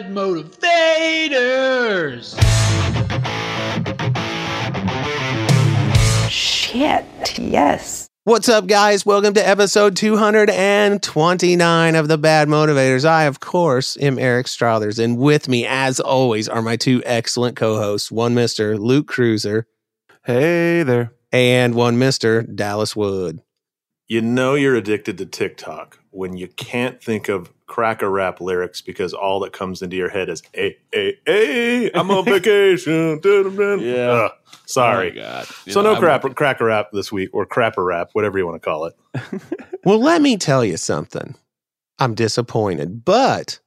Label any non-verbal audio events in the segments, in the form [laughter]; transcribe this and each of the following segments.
bad motivators. Shit, yes. What's up, guys? Welcome to episode 229 of The Bad Motivators. I, of course, am Eric Strothers, and with me, as always, are my two excellent co hosts one Mr. Luke Cruiser Hey there. and one Mr. Dallas Wood. You know you're addicted to TikTok when you can't think of cracker rap lyrics because all that comes into your head is "Hey, hey, hey, I'm on [laughs] vacation." Yeah. Ugh, sorry. Oh God. So know, no I'm- crap, cracker rap this week, or crapper rap, whatever you want to call it. [laughs] Well, let me tell you something. I'm disappointed, but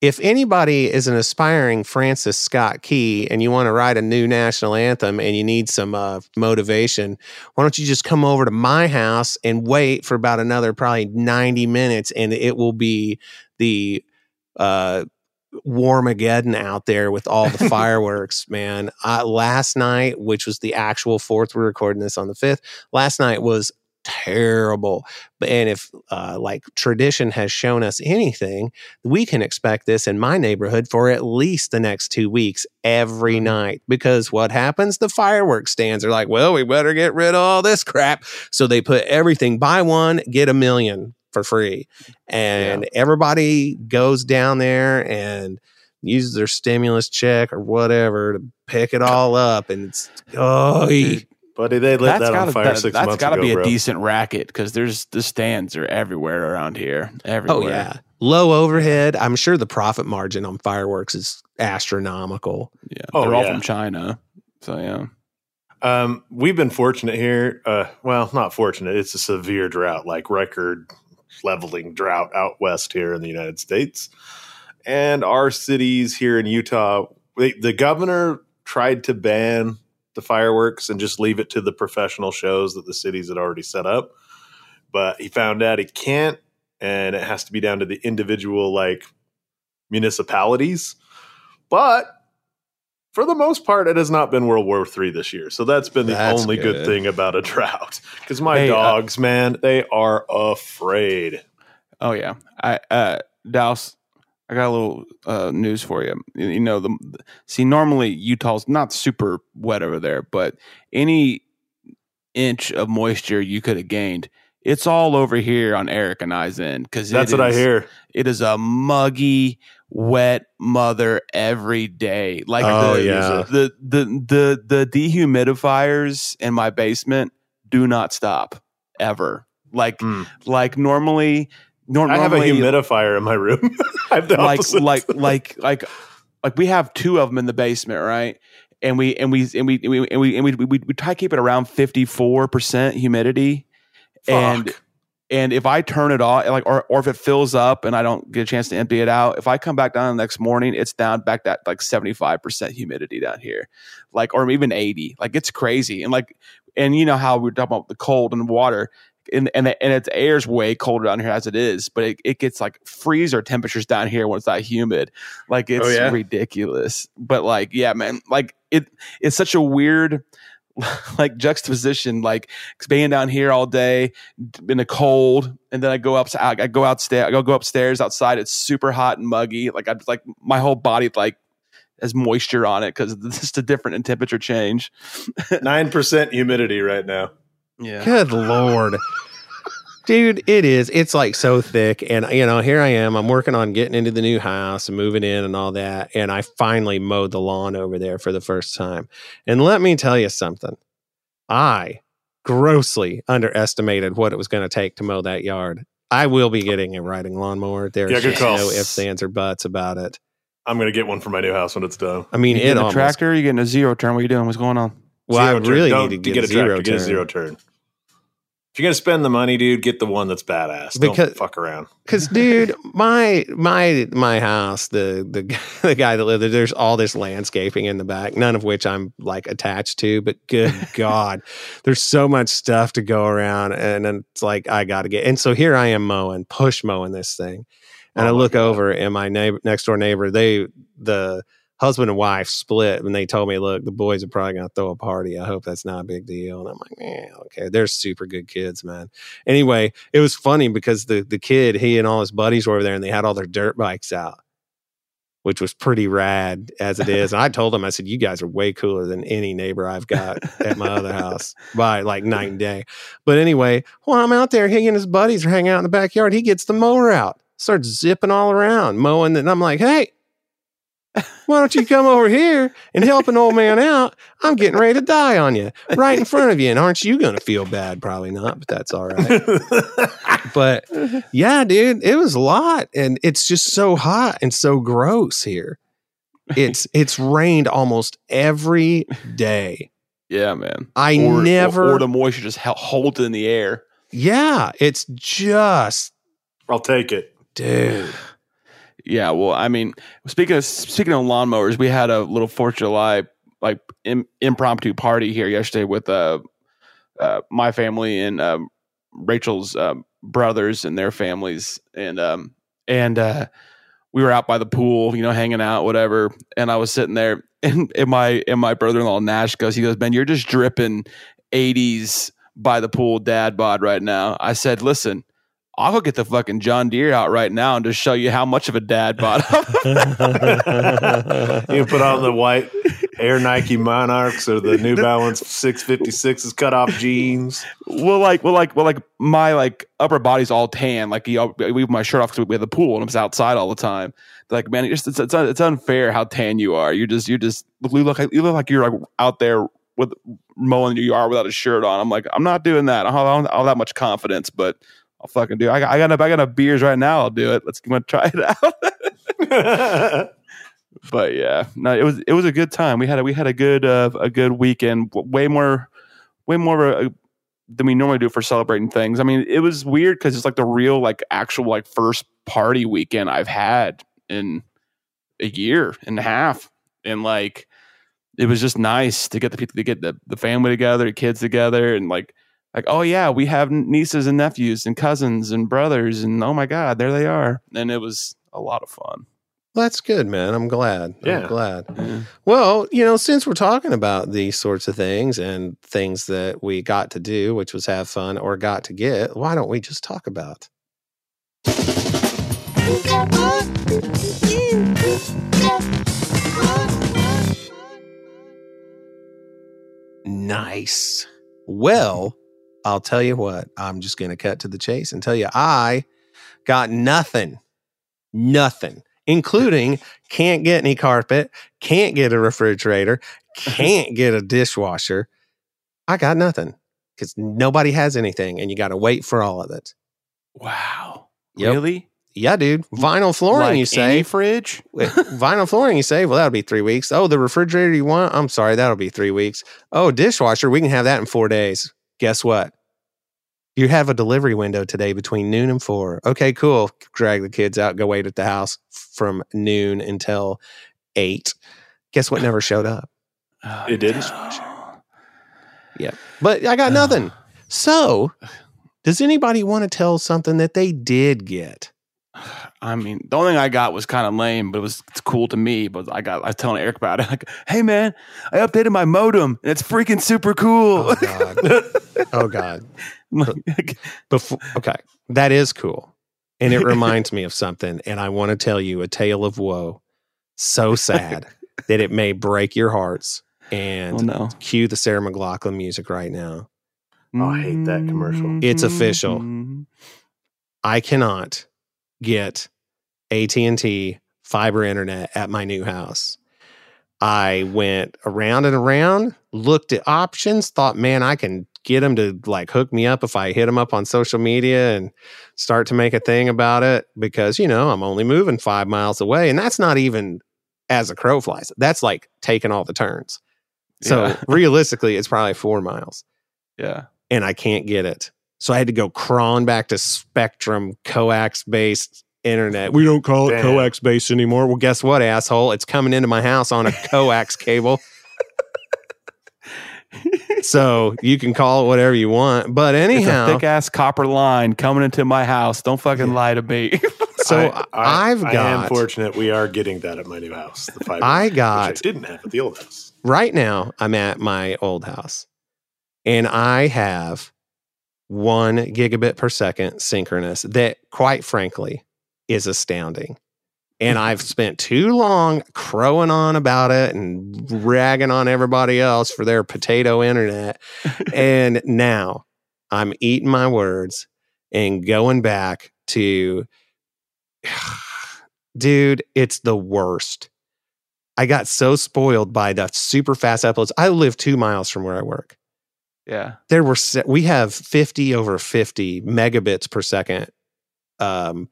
if anybody is an aspiring Francis Scott Key and you want to write a new national anthem and you need some uh, motivation, why don't you just come over to my house and wait for about another probably 90 minutes and it will be the uh, Warmageddon out there with all the [laughs] fireworks, man. Uh, last night, which was the actual fourth, we're recording this on the fifth, last night was terrible. But and if uh, like tradition has shown us anything, we can expect this in my neighborhood for at least the next two weeks every night. Because what happens? The fireworks stands are like, well, we better get rid of all this crap. So they put everything buy one, get a million for free. And everybody goes down there and uses their stimulus check or whatever to pick it all up. And it's oh Dude, Buddy, they lit That's that gotta, on fire that, six has months gotta ago, be a bro. decent racket because there's the stands are everywhere around here. Everywhere. Oh yeah. Low overhead. I'm sure the profit margin on fireworks is astronomical. Yeah. Oh, They're all from China. So yeah. Um, we've been fortunate here. Uh, well, not fortunate. It's a severe drought, like record leveling drought out west here in the United States. And our cities here in Utah, they, the governor tried to ban the fireworks and just leave it to the professional shows that the cities had already set up. But he found out he can't, and it has to be down to the individual like municipalities. But for the most part, it has not been World War III this year. So that's been the That's only good. good. thing about a drought. Because my Hey, uh, dogs, man, they are afraid. Oh yeah. I uh Dallas, I got a little uh news for you. You know, the see normally Utah's not super wet over there, but any inch of moisture you could have gained, it's all over here on Eric and I's end. Because That's what I hear. It is a muggy, wet mother every day. Like Oh, the, yeah. the the the the dehumidifiers in my basement do not stop ever. Like Mm. like normally, nor- I have a humidifier in my room. [laughs] I have the like like like like like we have two of them in the basement, right? And we and we and we and we and we and we, we, we try to keep it around fifty four percent humidity. And and if I turn it off, like or or if it fills up and I don't get a chance to empty it out, if I come back down the next morning, it's down back that like seventy five percent humidity down here, like or even eighty. Like it's crazy. And like and you know how we're talking about the cold and water. And, and and its air's way colder down here as it is, but it, it gets like freezer temperatures down here when it's that humid. Like it's Oh, yeah? ridiculous. But like, yeah, man, like it it's such a weird [laughs] like juxtaposition, like being down here all day in the cold, and then I go up, I go outstairs, I go go upstairs outside. It's super hot and muggy. Like I'm like my whole body like has moisture on it because [laughs] it's just a different in temperature change. [laughs] Nine percent humidity right now. Yeah, Good lord. Dude, it is. It's like so thick. And, you know, here I am. I'm working on getting into the new house and moving in and all that. And I finally mowed the lawn over there for the first time. And let me tell you something. I grossly underestimated what it was going to take to mow that yard. I will be getting a riding lawnmower. There's Yeah, just no ifs, ands, or buts about it. I'm gonna get one for my new house when it's done. I mean, you it a almost. tractor, you getting a zero turn. What are you doing? What's going on? Well, I Zero would turn. really Don't need to get, a a zero tractor. Get a zero turn. You're gonna spend the money, dude, get the one that's badass. Because- Don't fuck around. Cause dude, my my my house, the the [laughs] the guy that lived there, there's all this landscaping in the back, none of which I'm like attached to, but good [laughs] God, there's so much stuff to go around. And then it's like I gotta get and so here I am mowing, push mowing this thing. And Oh I look God. over and my neighbor next door neighbor, they the husband and wife split and they told me, look, the boys are probably going to throw a party. I hope that's not a big deal. And I'm like, yeah, okay. They're super good kids, man. Anyway, it was funny because the, the kid, he and all his buddies were over there and they had all their dirt bikes out. which was pretty rad as it is. And I told him, I said, "You guys are way cooler than any neighbor I've got at my other [laughs] house by like night and day." But anyway, while I'm out there, he and his buddies are hanging out in the backyard. He gets the mower out, starts zipping all around, mowing, and I'm like, "Hey." Why don't you come over here and help an old man out? I'm getting ready to die on you right in front of you. And aren't you going to feel bad? Probably not, but that's all right. [laughs] but yeah, dude, it was a lot. And it's just so hot and so gross here. It's it's rained almost every day. Yeah, man. I or, never or, or the moisture just held, holds in the air. Yeah, it's just I'll take it. dude. Yeah, well, I mean, speaking of speaking of lawnmowers, we had a little Fourth of July like Im- impromptu party here yesterday with uh, uh my family and um, Rachel's um, brothers and their families, and um and uh, we were out by the pool, you know, hanging out, whatever. And I was sitting there, [laughs] and, and my and my brother in law Nash goes, he goes, Ben, you're just dripping '80s by the pool dad bod right now. I said, listen. I'll go get the fucking John Deere out right now and just show you how much of a dad bod. [laughs] you put on the white Air Nike Monarchs or the New Balance 656s cut off jeans. well, like, well, like, well, like my like upper body's all tan. Like, you know, we my shirt off because we have the pool and I'm outside all the time. Like, man, it's, it's it's it's unfair how tan you are. You're just you're just you look like you look like you're like out there with mowing your yard without a shirt on. I'm like, I'm not doing that. I don't have all that much confidence, but I'll fucking do. It. I got I got enough, I got enough beers right now. I'll do it. Let's I'm gonna try it [laughs] out. [laughs] but yeah, no, it was it was a good time. We had a we had a good uh, a good weekend. Way more way more uh, than we normally do for celebrating things. I mean, it was weird because it's like the real like actual like first party weekend I've had in a year and a half, and like it was just nice to get the people to get the, the family together, the kids together, and like like oh yeah, we have nieces and nephews and cousins and brothers, and oh my god, there they are, and it was a lot of fun. Well, that's good, man. I'm glad. Yeah. I'm glad. Yeah. Well, you know, since we're talking about these sorts of things and things that we got to do, which was have fun or got to get, why don't we just talk about? Nice. Well, I'll tell you what, I'm just going to cut to the chase and tell you I got nothing, nothing, including [laughs] can't get any carpet, can't get a refrigerator, [laughs] can't get a dishwasher. I got nothing because nobody has anything and you got to wait for all of it. Wow, Yep. really? Yeah, dude. Vinyl flooring, like you say? fridge? [laughs] Vinyl flooring, you say? Well, that'll be three weeks. Oh, the refrigerator you want? I'm sorry, that'll be three weeks. Oh, dishwasher, we can have that in four days. Guess what? You have a delivery window today between noon and four. Okay, cool. Drag the kids out, go wait at the house from noon until eight. Guess what never showed up? [sighs] Oh, It didn't? no. But I got nothing. So, does anybody want to tell something that they did get? I mean, the only thing I got was kind of lame, but it was it's cool to me. But I got I was telling Eric about it. [laughs] Like, hey man, I updated my modem and it's freaking super cool. Oh, God. [laughs] oh, God. Like, Before, okay, that is cool. And it reminds me of something. And I want to tell you a tale of woe. So sad [laughs] that it may break your hearts. And oh no, cue the Sarah McLachlan music right now. Oh, I hate that commercial. It's official. Mm-hmm. I cannot get AT&T fiber internet at my new house. I went around and around, looked at options, thought, man, I can get them to like hook me up if I hit them up on social media and start to make a thing about it because, you know, I'm only moving five miles away. And that's not even as a crow flies. That's like taking all the turns. So Yeah. [laughs] realistically, it's probably four miles Yeah. and I can't get it. So I had to go crawling back to Spectrum coax based internet. We don't call it Damn. coax based anymore. Well, guess what, asshole? It's coming into my house on a [laughs] coax cable. so you can call it whatever you want. But anyhow, thick ass copper line coming into my house. Don't fucking lie to me. [laughs] so I, I, have I got am fortunate we are getting that at my new house. The fiber, I which I got didn't have at the old house. right now I'm at my old house and I have one gigabit per second synchronous that quite frankly is astounding. And mm-hmm. I've spent too long crowing on about it and ragging on everybody else for their potato internet. [laughs] and now I'm eating my words and going back to, [sighs] dude, it's the worst. I got so spoiled by the super fast uploads. I live two miles from where I work. Yeah. There were se- we have 50 over 50 megabits per second um,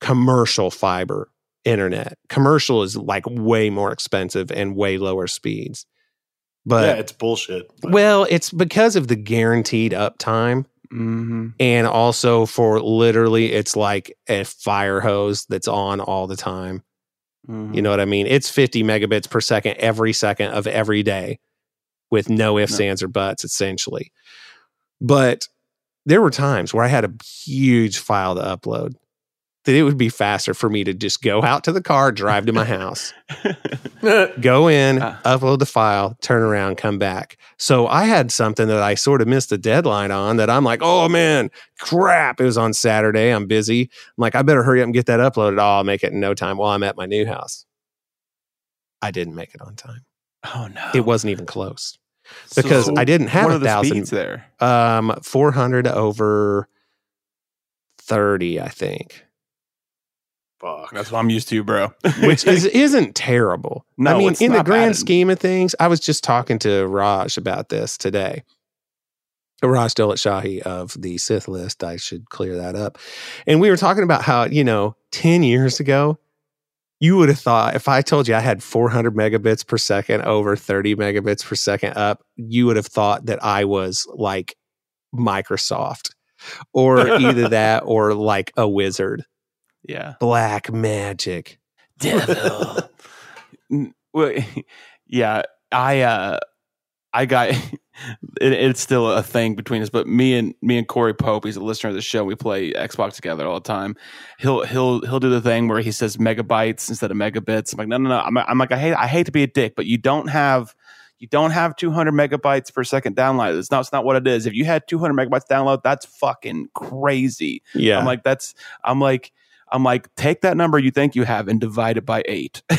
commercial fiber internet. Commercial is like way more expensive and way lower speeds. But yeah, it's bullshit. but- well, it's because of the guaranteed uptime hmm and also for literally it's like a fire hose that's on all the time. Mm-hmm. You know what I mean? It's 50 megabits per second every second of every day with no ifs, No. ands, or buts, essentially. But there were times where I had a huge file to upload that it would be faster for me to just go out to the car, drive to my [laughs] house, [laughs] go in, Ah. upload the file, turn around, come back. So I had something that I sort of missed the deadline on that I'm like, oh man, crap. It was on Saturday. I'm busy. I'm like, I better hurry up and get that uploaded. Oh, I'll make it in no time while I'm at my new house. I didn't make it on time. Oh no. It wasn't even close because So I didn't have what a are the thousand. there? Um, 400 over 30, I think, Fuck. That's what I'm used to, bro. [laughs] which is isn't terrible. No, I mean, it's in the grand bad. scheme of things, I was just talking to Raj about this today. Raj Dolat Shahi of the Sith list. I should clear that up. And we were talking about how, you know, 10 years ago, you would have thought if I told you I had 400 megabits per second over 30 megabits per second up, you would have thought that I was like Microsoft or either [laughs] that or like a wizard. yeah. Black magic. [laughs] [laughs] devil. Well, yeah, I uh I got it, it's still a thing between us, but me and me and Corey Pope, he's a listener of the show. We play Xbox together all the time. He'll he'll he'll do the thing where he says megabytes instead of megabits. I'm like, no, no, no. I'm, I'm like, I hate I hate to be a dick, but you don't have you don't have 200 megabytes per second download. It's not, it's not what it is. If you had 200 megabytes download, that's fucking crazy. Yeah. I'm like, that's, I'm like, I'm like, take that number you think you have and divide it by eight. [laughs]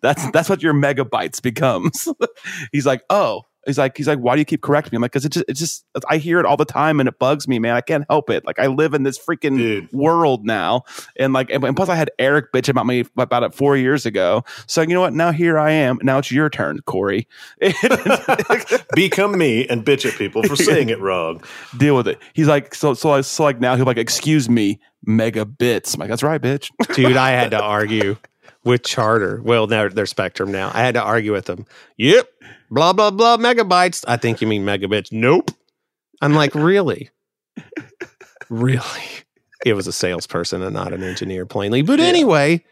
that's that's what your megabytes becomes. [laughs] he's like, oh, he's like, he's like, why do you keep correcting me? I'm like, because it just, it's just, I hear it all the time and it bugs me, man. I can't help it. Like, I live in this freaking Dude. world now, and like, and, and plus, I had Eric bitch about me about it four years ago. So you know what? Now here I am. Now it's your turn, Corey. [laughs] [laughs] Become me and bitch at people for saying it wrong. Deal with it. He's like, so so I so like now he'll like, excuse me, megabits. I'm like, that's right, bitch. Dude, I had to argue with Charter. Well, they're, they're Spectrum now. I had to argue with them. Yep. Blah, blah, blah, megabytes. I think you mean megabits. Nope. I'm like, really? really? It was a salesperson and not an engineer, plainly. But Yeah. anyway,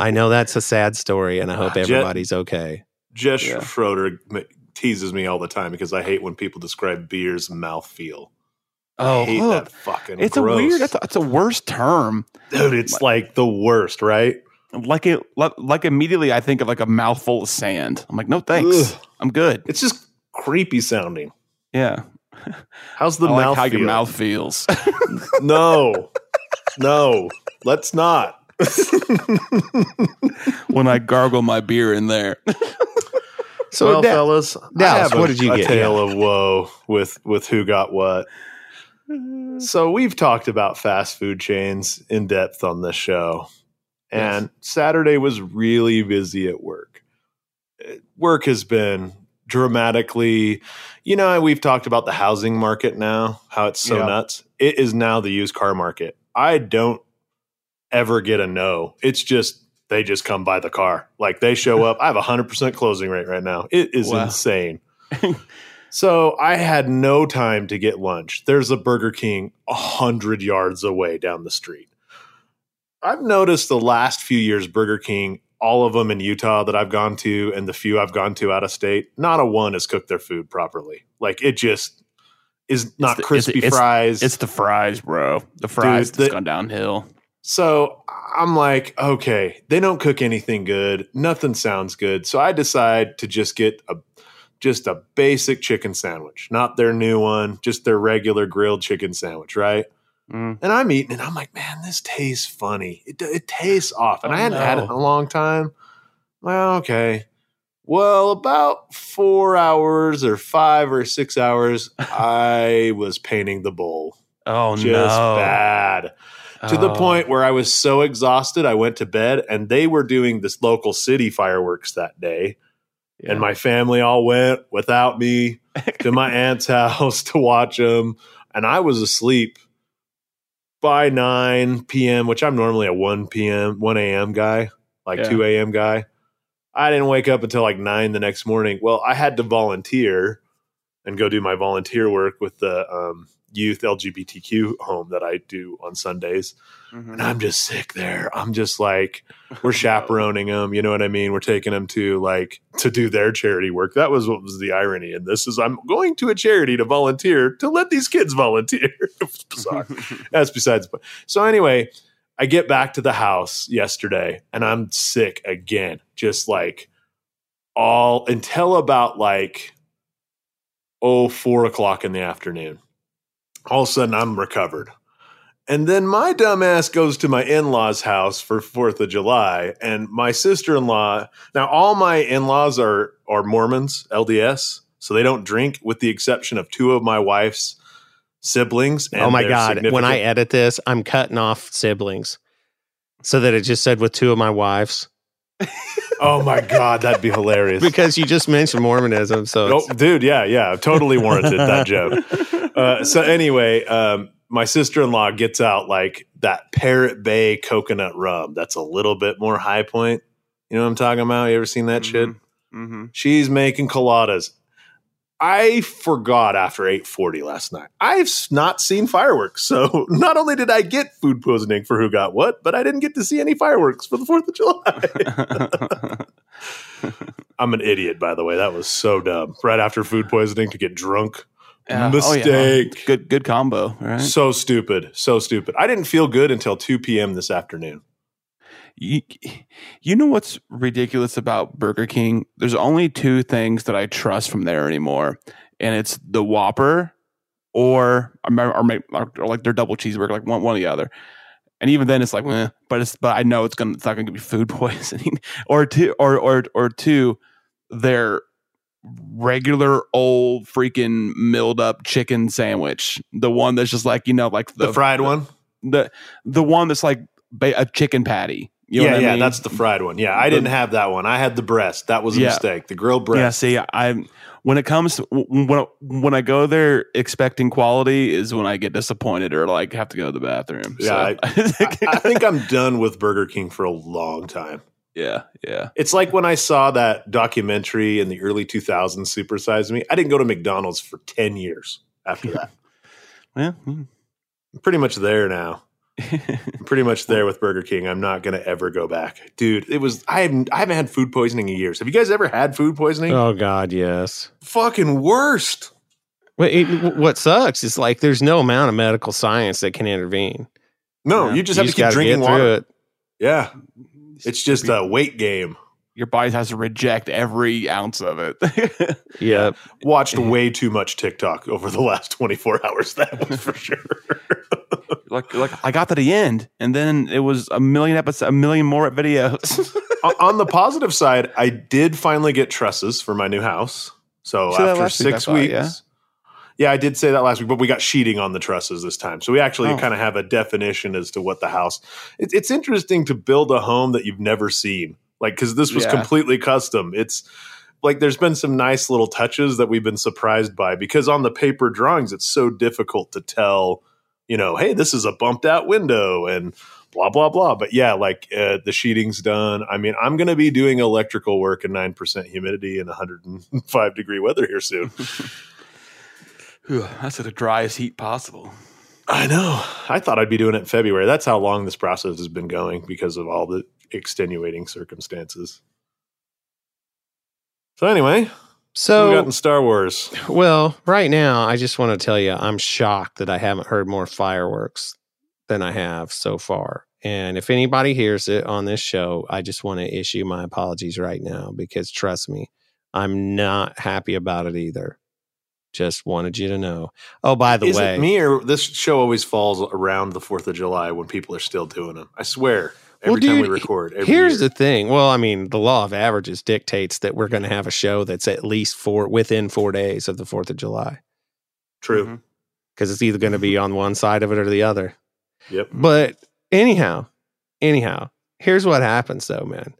I know that's a sad story and I hope everybody's okay. Jess Yeah. Schroeder teases me all the time because I hate when people describe beer's mouthfeel. Oh, I hate look. that fucking It's gross. a weird. That's a, it's a worst term. Dude, it's like the worst, right? Like it. Like, like immediately, I think of like a mouthful of sand. I'm like, no thanks. Ugh. I'm good. It's just creepy sounding. Yeah. How's the I like mouth how feel? your mouth feels. [laughs] No, no, let's not. [laughs] when I gargle my beer in there. [laughs] So, well, Da- fellas, I Dallas, have a, what did you a get? tale of woe with with who got what. So we've talked about fast food chains in depth on this show, and Saturday was really busy at work. Uh, Work has been dramatically, you know, we've talked about the housing market now, how it's so Yeah. nuts. It is now the used car market. I don't ever get a no. It's just they just come by the car. Like they show up. I have a hundred percent closing rate right now. It is Wow. insane. [laughs] so I had no time to get lunch. There's a Burger King a hundred yards away down the street. I've noticed the last few years Burger King, all of them in Utah that I've gone to, and the few I've gone to out of state, not a one has cooked their food properly. Like it just is not the- crispy it's- fries. It's the fries, bro. The fries Dude, that's the- gone downhill. So I'm like, okay, they don't cook anything good. Nothing sounds good. So I decide to just get a just a basic chicken sandwich, not their new one, just their regular grilled chicken sandwich, right? Mm. And I'm eating it. I'm like, man, this tastes funny. It, it tastes off. And Oh, I hadn't had it in a long time. Well, okay. Well, about four hours or five or six hours, [laughs] I was painting the bowl. Oh Just no! bad. To the Oh. point where I was so exhausted, I went to bed and they were doing this local city fireworks that day. Yeah. And my family all went without me to my [laughs] aunt's house to watch them. And I was asleep by 9 p.m., which I'm normally a 1 p.m., 1 a.m. guy, like Yeah. 2 a.m. guy. I didn't wake up until like 9 the next morning. Well, I had to volunteer and go do my volunteer work with the um, youth LGBTQ home that I do on Sundays. Mhm. And I'm just sick there. I'm just like, we're [laughs] chaperoning them. You know what I mean? We're taking them to like to do their charity work. That was what was the irony in this is I'm going to a charity to volunteer to let these kids volunteer. [laughs] bizarre. [laughs] That's besides. But. So anyway, I get back to the house yesterday and I'm sick again. Just like all until about like oh four o'clock in the afternoon. All of a sudden I'm recovered. And then my dumbass goes to my in-laws' house for Fourth of July, and my sister-in-law. Now, all my in-laws are are Mormons, LDS, so they don't drink, with the exception of two of my wife's siblings. oh my god! When I edit this, I'm cutting off siblings so that it just said with two of my wives [laughs] oh my god, that'd be hilarious. [laughs] because you just mentioned Mormonism. So Oh, dude, yeah, yeah, totally warranted that joke. [laughs] Uh, so anyway, um, my sister in law gets out like that Parrot Bay coconut rum. That's a little bit more high point. You know what I'm talking about? You ever seen that shit? hmm She's making coladas. I forgot after 8:40 last night. I've not seen fireworks. So [laughs] not only did I get food poisoning for who got what, but I didn't get to see any fireworks for the 4th of July. [laughs] I'm an idiot by the way. That was so dumb. Right after food poisoning to get drunk. Mistake. Oh, yeah. Good good combo, right? So stupid. So stupid. I didn't feel good until 2 p.m. this afternoon. You, you know what's ridiculous about Burger King? There's only two things that I trust from there anymore, and it's the Whopper or or, or, or like their double cheeseburger, like one one or the other. And even then, it's like, eh, but it's but I know it's gonna it's not gonna be food [laughs] poisoning. or two or or or two, their regular old freaking milled up chicken sandwich, the one that's just like you know like The, fried one? the the one that's like ba- a chicken patty. You know yeah, what I yeah, mean? that's the fried one. Yeah, I The- didn't have that one. I had the breast. That was a Yeah. mistake. The grilled breast. Yeah, see, I when it comes to, when when I go there expecting quality is when I get disappointed or like have to go to the bathroom. Yeah, So- I, I think I'm done with Burger King for a long time. Yeah, yeah. It's like when I saw that documentary in the early 2000s, Super Size Me. I didn't go to McDonald's for 10 years after that. [laughs] Well, hmm. I'm pretty much there now. [laughs] I'm pretty much there with Burger King. I'm not going to ever go back. Dude, it was, I haven't, I haven't had food poisoning in years. Have you guys ever had food poisoning? oh god, yes. Fucking worst. Well, it, what sucks is like there's no amount of medical science that can intervene. No, Yeah. you just have to keep drinking get water. it. Yeah. It's just a weight game. your body has to reject every ounce of it. [laughs] yeah. Watched [laughs] way too much TikTok over the last 24 hours. That was for [laughs] sure. like, like I got to the end, and then it was a million episodes, a million more videos. On the positive side, I did finally get trusses for my new house. So You said that after last week, I six thought, weeks, yeah? Yeah? I did say that last week, but we got sheeting on the trusses this time. So we actually Oh. kind of have a definition as to what the house. It's it's interesting to build a home that you've never seen, like because this was Yeah. completely custom. It's like there's been some nice little touches that we've been surprised by because on the paper drawings, it's so difficult to tell. You know, hey, this is a bumped out window and blah blah blah. But yeah, like uh, the sheeting's done. I mean, I'm going to be doing electrical work in nine percent humidity and 105 degree weather here soon. [laughs] Whew, That's the driest heat possible. I know. I thought I'd be doing it in February. That's how long this process has been going because of all the extenuating circumstances. So anyway, so we got in Star Wars. Well, right now, I just want to tell you, I'm shocked that I haven't heard more fireworks than I have so far. And if anybody hears it on this show, I just want to issue my apologies right now because trust me, I'm not happy about it either. Just wanted you to know. Oh, by the Is way, it me or this show always falls around the Fourth of July when people are still doing them? I swear. Every Well, time we record. Every Here's year. the thing. Well, I mean, the law of averages dictates that we're going to have a show that's at least four within four days of the Fourth of July true. Because it's either going to be on one side of it or the other. Yep. But anyhow, anyhow, here's what happens though, man.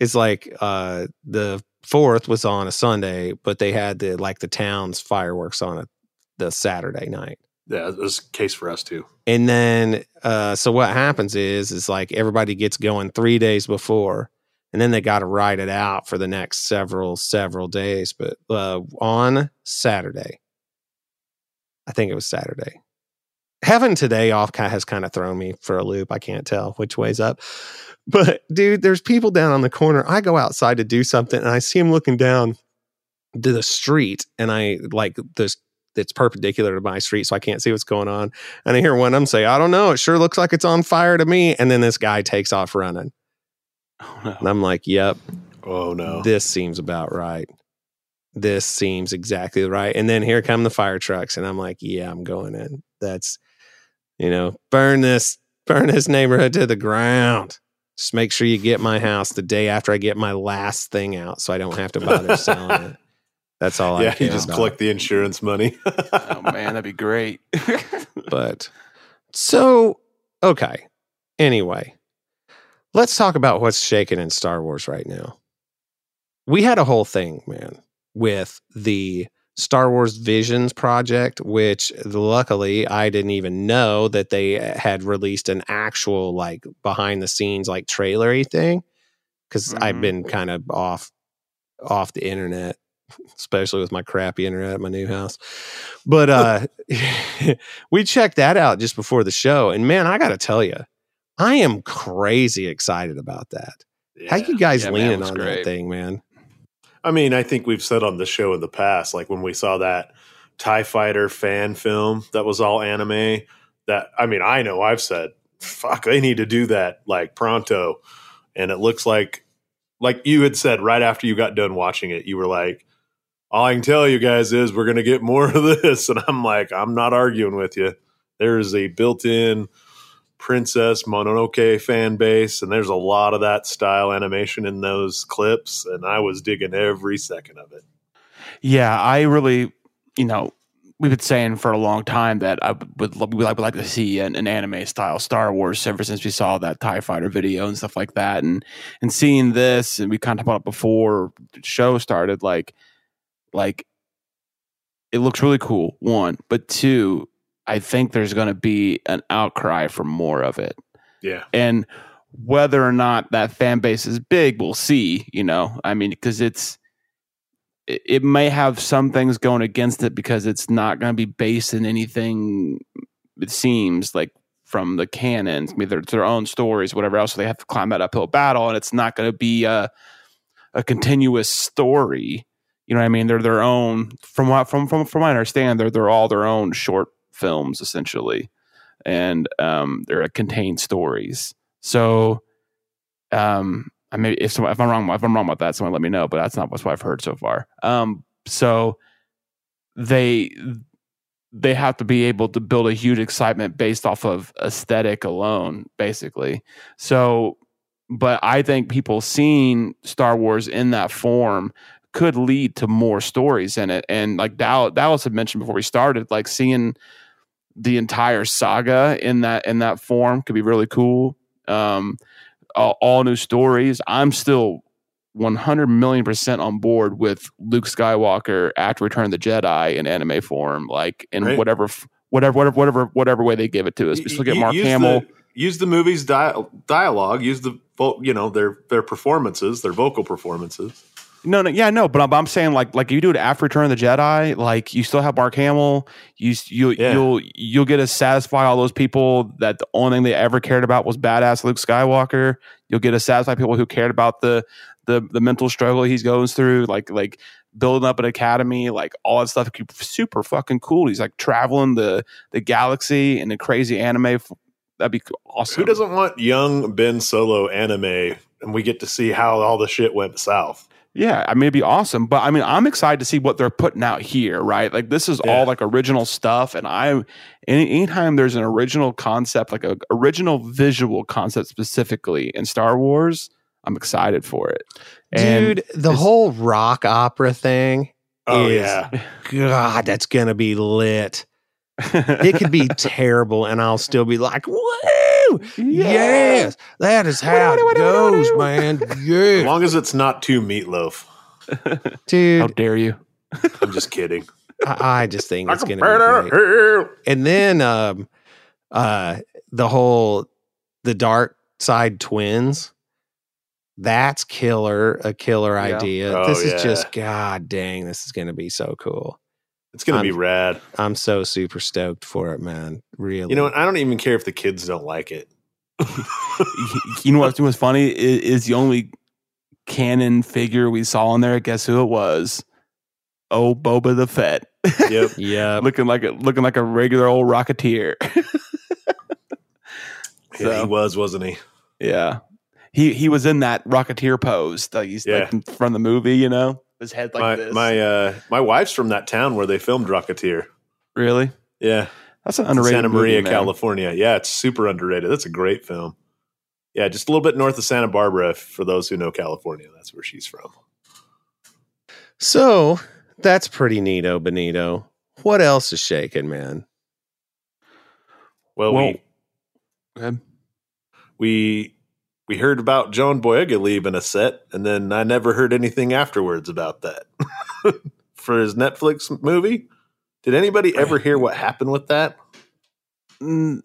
It's like uh the fourth was on a Sunday, but they had the like the town's fireworks on it the Saturday night. Yeah, it was a case for us too. And then uh so what happens is is like everybody gets going 3 days before and then they got to ride it out for the next several several days but uh on Saturday I think it was Saturday. Having today off has kind of thrown me for a loop. I can't tell which way's up. But dude, there's people down on the corner. I go outside to do something and I see them looking down to the street and I like this it's perpendicular to my street so I can't see what's going on. And I hear one of them say, I don't know, it sure looks like it's on fire to me. And then this guy takes off running. Oh, no. And I'm like, Yep, Oh no. this seems about right. This seems exactly right. And then here come the fire trucks. And I'm like, yeah, I'm going in. That's, you know, burn this, burn this neighborhood to the ground. Just make sure you get my house the day after I get my last thing out so I don't have to bother selling it. That's all I yeah, you just about. collect the insurance money. [laughs] oh man, that'd be great. [laughs] but so okay. Anyway, let's talk about what's shaking in Star Wars right now. We had a whole thing, man, with the Star Wars Visions project, which luckily I didn't even know that they had released an actual like behind the scenes like trailery thing because I've Mhm. been kind of off off the internet, especially with my crappy internet at my new house. But [laughs] uh [laughs] we checked that out just before the show, and man, I got to tell you, I am crazy excited about that. How you guys Yeah, leaning looks on that thing, man? I mean, I think we've said on the show in the past, like when we saw that TIE Fighter fan film that was all anime, that I mean, I know I've said, fuck, they need to do that like pronto. And it looks like, like you had said right after you got done watching it, you were like, all I can tell you guys is we're going to get more of this. [laughs] And I'm like, I'm not arguing with you. There is a built in Princess Mononoke fan base, and there's a lot of that style animation in those clips, and I was digging every second of it. Yeah, I really, you know, we've been saying for a long time that I would, like, would like to see an, an anime style Star Wars ever since we saw that Tie Fighter video and stuff like that, and and seeing this, and we kind of talked before the show started, like, like it looks really cool. One, but two, I think there's going to be an outcry for more of it. Yeah, and whether or not that fan base is big we'll see you know? I mean because it's it, it may have some things going against it because it's not going to be based in anything it seems like from the canon I mean, it's their own stories whatever else so they have to climb that uphill battle and it's not going to be a, a continuous story. You know what i mean? They're their own from what from from from what i understand they're they're all their own short films essentially and um, they're contained stories. So, um, I may if if I'm wrong if I'm wrong about that, someone let me know. But that's not what I've heard so far. Um, so they they have to be able to build a huge excitement based off of aesthetic alone, basically. So, but I think people seeing Star Wars in that form could lead to more stories in it. And like Dallas had mentioned before we started, like seeing the entire saga in that in that form could be really cool. Um, all, all new stories. I'm still 100 million percent on board with Luke Skywalker after Return of the Jedi in anime form, like in Right. whatever whatever whatever whatever whatever way they give it to us. We still get Mark use Hamill. The, use the movie's dia- dialogue. Use the you know their their performances, their vocal performances. No, no, yeah, no, but I'm, I'm saying like like if you do it after Return of the Jedi, like you still have Mark Hamill. You you Yeah. you'll you'll get to satisfy all those people that the only thing they ever cared about was badass Luke Skywalker. You'll get to satisfy people who cared about the the the mental struggle he's going through, like like building up an academy, like all that stuff. Super fucking cool. He's like traveling the the galaxy in a crazy anime. That'd be awesome. Who doesn't want young Ben Solo anime? And we get to see how all the shit went south. Yeah, I mean it'd be awesome, but I mean I'm excited to see what they're putting out here, right? Like this is Yeah. all like original stuff, and I any anytime there's an original concept, like a original visual concept specifically in Star Wars, I'm excited for it. And Dude, the whole rock opera thing, Oh is- yeah, God, that's gonna be lit. It could be [laughs] terrible, and I'll still be like, "Woo! Yes, that is how it goes, man. [laughs] as long as it's not too meatloaf. How dare you? I'm just kidding. [laughs] I, I just think it's gonna be great. And then, um, uh, the whole the dark side twins. That's killer, a killer Yeah. idea. Oh, this yeah. is just god dang, this is gonna be so cool. It's gonna be I'm- rad. I'm so super stoked for it, man. Really. You know, what? I don't even care if the kids don't like it. [laughs] you know what's what's funny is, is the only canon figure we saw in there. Guess who it was? Oh, Boba the Fett, Yep. [laughs] yeah. looking like a looking like a regular old Rocketeer. [laughs] Yeah, he was, wasn't he? Yeah. He he was in that Rocketeer pose that he's Yeah. like from the movie, you know? His head like my this. my uh my wife's from that town where they filmed Rocketeer. really? Yeah, That's an in underrated Santa Maria, movie. California. Yeah, it's super underrated. That's a great film. Yeah, just a little bit north of Santa Barbara. For those who know California, that's where she's from. So that's pretty neato, Benito. What else is shaking, man? Well, Well- we Go ahead. we we heard about John Boyega leaving a set, and then I never heard anything afterwards about that [laughs] for his Netflix movie. Did anybody ever hear what happened with that? Mm,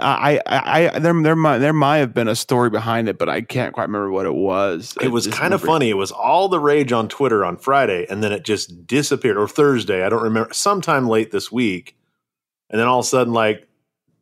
I, I, I, there, there might, there might have been a story behind it, but I can't quite remember what it was. It was kind of funny. It was all the rage on Twitter on Friday, and then it just disappeared. Or Thursday, I don't remember. Sometime late this week, and then all of a sudden, like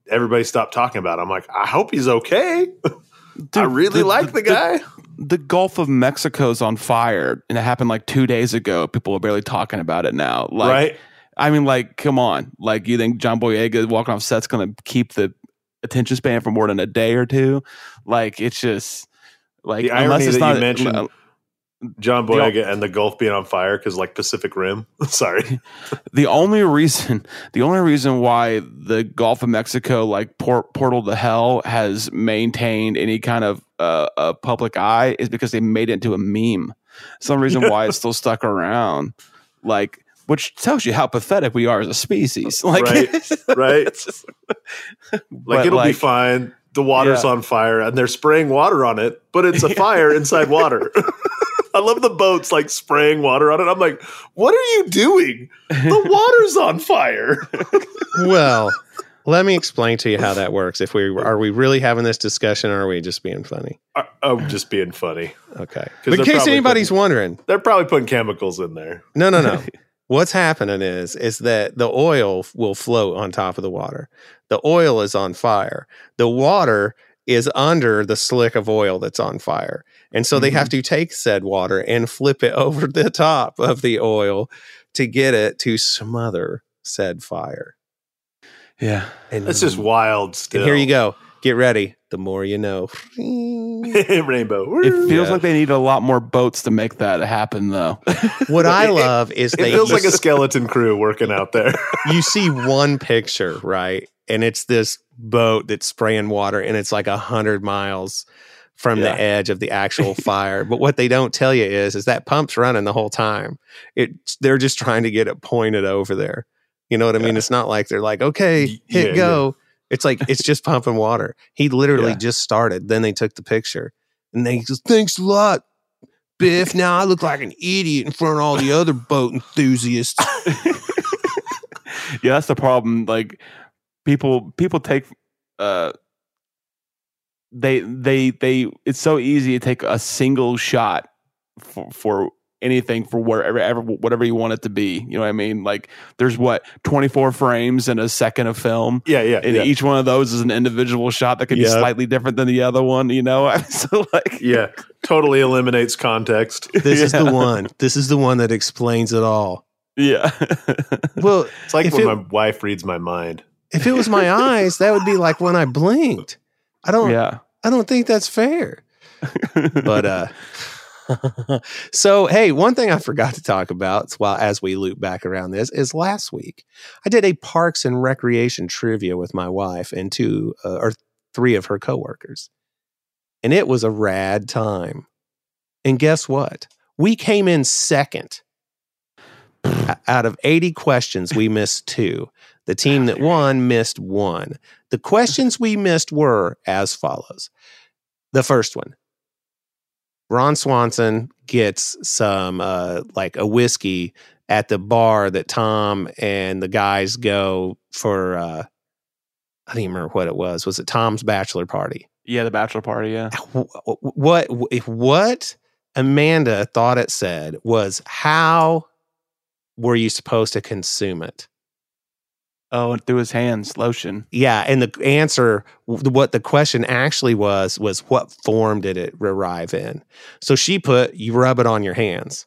everybody stopped talking about. it. I'm like, I hope he's okay. [laughs] I Dude, really like the, guy. The Gulf of Mexico's on fire, and it happened like two days ago. People are barely talking about it now. Like, right? I mean, like, come on. Like, you think John Boyega walking off set's going to keep the attention span for more than a day or two? Like, it's just like The unless it's that not you mentioned John The- Boyega and the Gulf being on fire because like Pacific Rim. [laughs] Sorry. [laughs] the only reason the only reason why the Gulf of Mexico like port, portal to hell has maintained any kind of uh, a public eye is because they made it into a meme. Some reason why it's still stuck around, like which tells you how pathetic we are as a species. [laughs] Like, Right, right. Like but, it'll be fine. The water's Yeah. on fire and they're spraying water on it, but it's a [laughs] fire inside water. [laughs] I love the boats like spraying water on it. I'm like, what are you doing? The [laughs] water's on fire. well, let me explain to you how that works. If we are we really having this discussion or are we just being funny? I- I'm just being funny. Okay. In case anybody's putting- wondering, They're probably putting chemicals in there. no, no, no. What's happening is is that the oil will float on top of the water. The oil is on fire. The water is under the slick of oil that's on fire. And so they have mm-hmm. to take said water and flip it [laughs] over the top of the oil to get it to smother said fire. yeah. And That's just wild still. And here you go. Get ready. The more you know. [laughs] Rainbow. It feels Yeah. like they need a lot more boats to make that happen, though. [laughs] what I It- love is It they feels like a skeleton crew working out there. [laughs] you see one picture, right? And it's this boat that's spraying water and it's like a hundred miles from Yeah. the edge of the actual fire. But what they don't tell you is is that pump's running the whole time. It they're just trying to get it pointed over there. You know what I mean? Yeah. It's not like they're like, okay, hit yeah, go. It's like it's just pumping water. He literally Yeah. just started. Then they took the picture. And they just thanks a lot. Biff, now I look like an idiot in front of all the other boat enthusiasts. [laughs] yeah, that's the problem. Like people people take uh they they they it's so easy to take a single shot for for anything for wherever ever, whatever you want it to be. You know what I mean? Like there's what 24 frames in a second of film. yeah, yeah. And yeah. each one of those is an individual shot that could be slightly different than the other one, you know? [laughs] so like yeah. Totally eliminates context. [laughs] This is the one. This is the one that explains it all. Yeah. [laughs] Well, It's like when it- my wife reads my mind. if it was my eyes, that would be like when I blinked. I don't yeah. I don't think that's fair. But uh [laughs] so, hey, one thing I forgot to talk about while as we loop back around this is last week I did a parks and recreation trivia with my wife and two uh, or three of her coworkers. And it was a rad time. And guess what? We came in second. Out of 80 questions, we missed two. The team that won missed one. The questions we missed were as follows. The first one Ron Swanson gets some uh, like a whiskey at the bar that Tom and the guys go for. Uh, I don't even remember what it was. Was it Tom's bachelor party? Yeah, the bachelor party. Yeah. What if what Amanda thought it said was how were you supposed to consume it? Oh, and through his hands, lotion. Yeah, and the answer, what the question actually was, was what form did it arrive in? So she put, you rub it on your hands.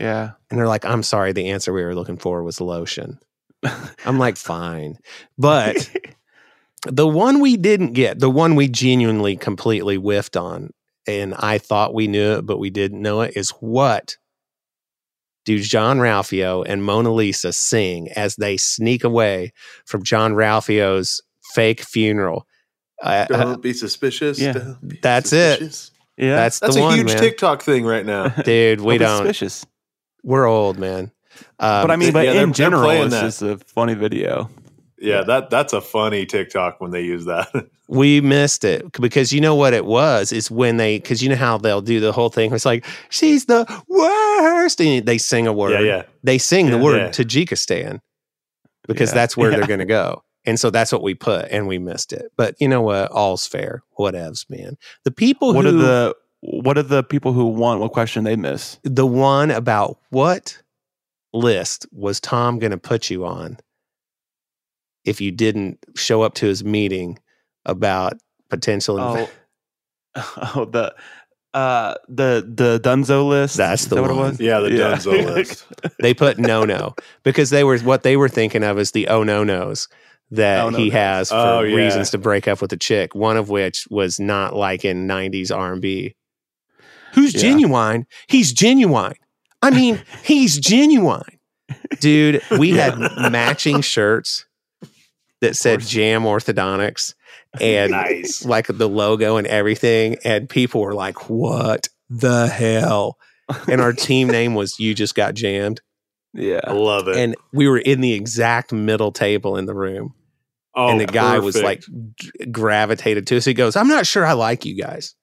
Yeah. And they're like, I'm sorry, the answer we were looking for was lotion. I'm like, [laughs] fine. But the one we didn't get, the one we genuinely completely whiffed on, and I thought we knew it, but we didn't know it, is what do Jean-Ralphio and Mona Lisa sing as they sneak away from Jean-Ralphio's fake funeral? Uh, uh, Don't be suspicious. Yeah. Don't be That's it. yeah. that's, That's the a one, huge man. TikTok thing right now. [laughs] Dude, we Don't. Suspicious. We're old, man. Um, But I mean, but they're- they're in general, playing it's that. just a funny video. Yeah, that that's a funny TikTok when they use that. [laughs] we missed it because you know what it was is when they because you know how they'll do the whole thing. It's like she's the worst, and they sing a word. yeah, yeah. They sing the word Yeah. Tajikistan because Yeah. that's where Yeah. they're going to go, and so that's what we put, and we missed it. But you know what? All's fair. Whatevs, man. The people What who are the what are the people who want? What question they miss? the one about what list was Tom going to put you on if you didn't show up to his meeting about potential inv- Oh, [laughs] oh the uh the the Dunzo list. That's the that what one. it was? Yeah, the Dunzo [laughs] list. they put no no because they were what they were thinking of as the oh no nos that Oh, no he nos. has for Oh, yeah. reasons to break up with a chick one of which was not like in 90s r&b who's Yeah. genuine he's genuine i mean he's genuine dude we had [laughs] matching shirts that said jam orthodontics [laughs] and nice. like the logo and everything and people were like what the hell? And our team [laughs] name was you just got jammed. Yeah. I love it. and we were in the exact middle table in the room. Oh, and the guy was like g- gravitated to us. He goes i'm not sure i like you guys.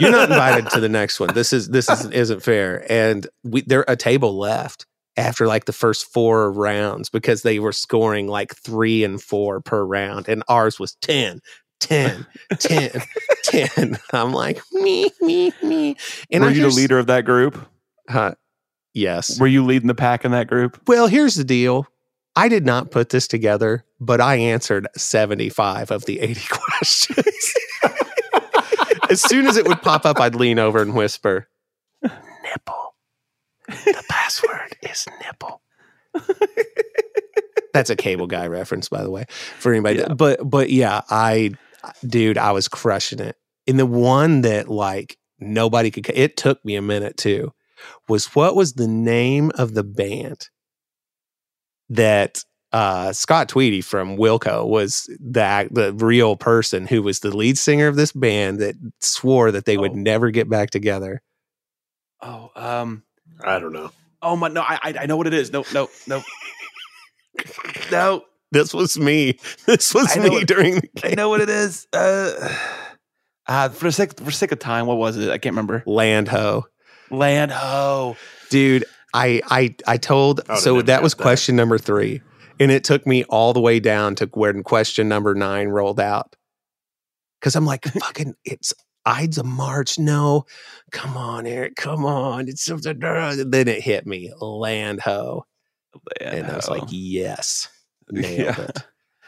You're not invited to the next one. This is this is, [laughs] isn't fair. And we there a table left after like the first four rounds because they were scoring like three and four per round and ours was 10 10 10 [laughs] 10 i'm like me me me and Were I you the leader of that group? huh, yes Were you leading the pack in that group? Well, here's the deal. I did not put this together, but I answered 75 of the 80 [laughs] questions. [laughs] as soon as it would pop up, I'd lean over and whisper, Nipple. The password is nipple. That's a cable guy reference, by the way, for anybody. Yeah. But but yeah, I dude, I was crushing it. And the one that like nobody could it took me a minute too was what was the name of the band that uh, Scott Tweedy from Wilco was the act- the real person who was the lead singer of this band that swore that they would Oh. never get back together. Oh, um, I don't know. oh my, no, I, I- I know what it is. No, no, no, [laughs] no. This was me. This was know me it. during the I game. know what it is. Uh, [sighs] uh, for sake for sake of time, what was it? I can't remember. Land ho. Land ho. Dude, I I I told I so that was that. question number 3 and it took me all the way down to when question number 9 rolled out. Cuz I'm like [laughs] fucking it's Ides of March. No. Come on, Eric. Come on. It's something then it hit me. Land ho. Land And I was ho. like, "Yes." [laughs] Nailed Yeah. it.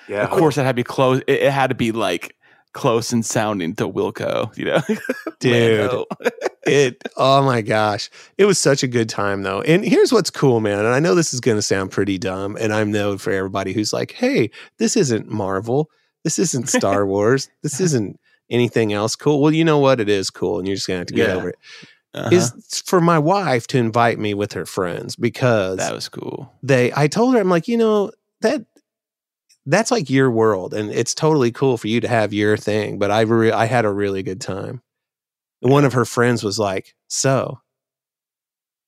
Yeah, of course, it had to be close. It, it had to be like close and sounding to Wilco. You know, [laughs] Dude. [laughs] It oh my gosh it was such a good time though and here's what's cool man and i know this is going to sound pretty dumb and i'm known for everybody who's like hey this isn't marvel this isn't star wars this isn't anything else cool? Well, you know what? It is cool, and you're just gonna have to get Yeah. over it. Uh-huh. Is for my wife to invite me with her friends because that was cool. they I told her I'm like, you know, that that's like your world and it's totally cool for you to have your thing, but I re- I had a really good time. And one of her friends was like, "So,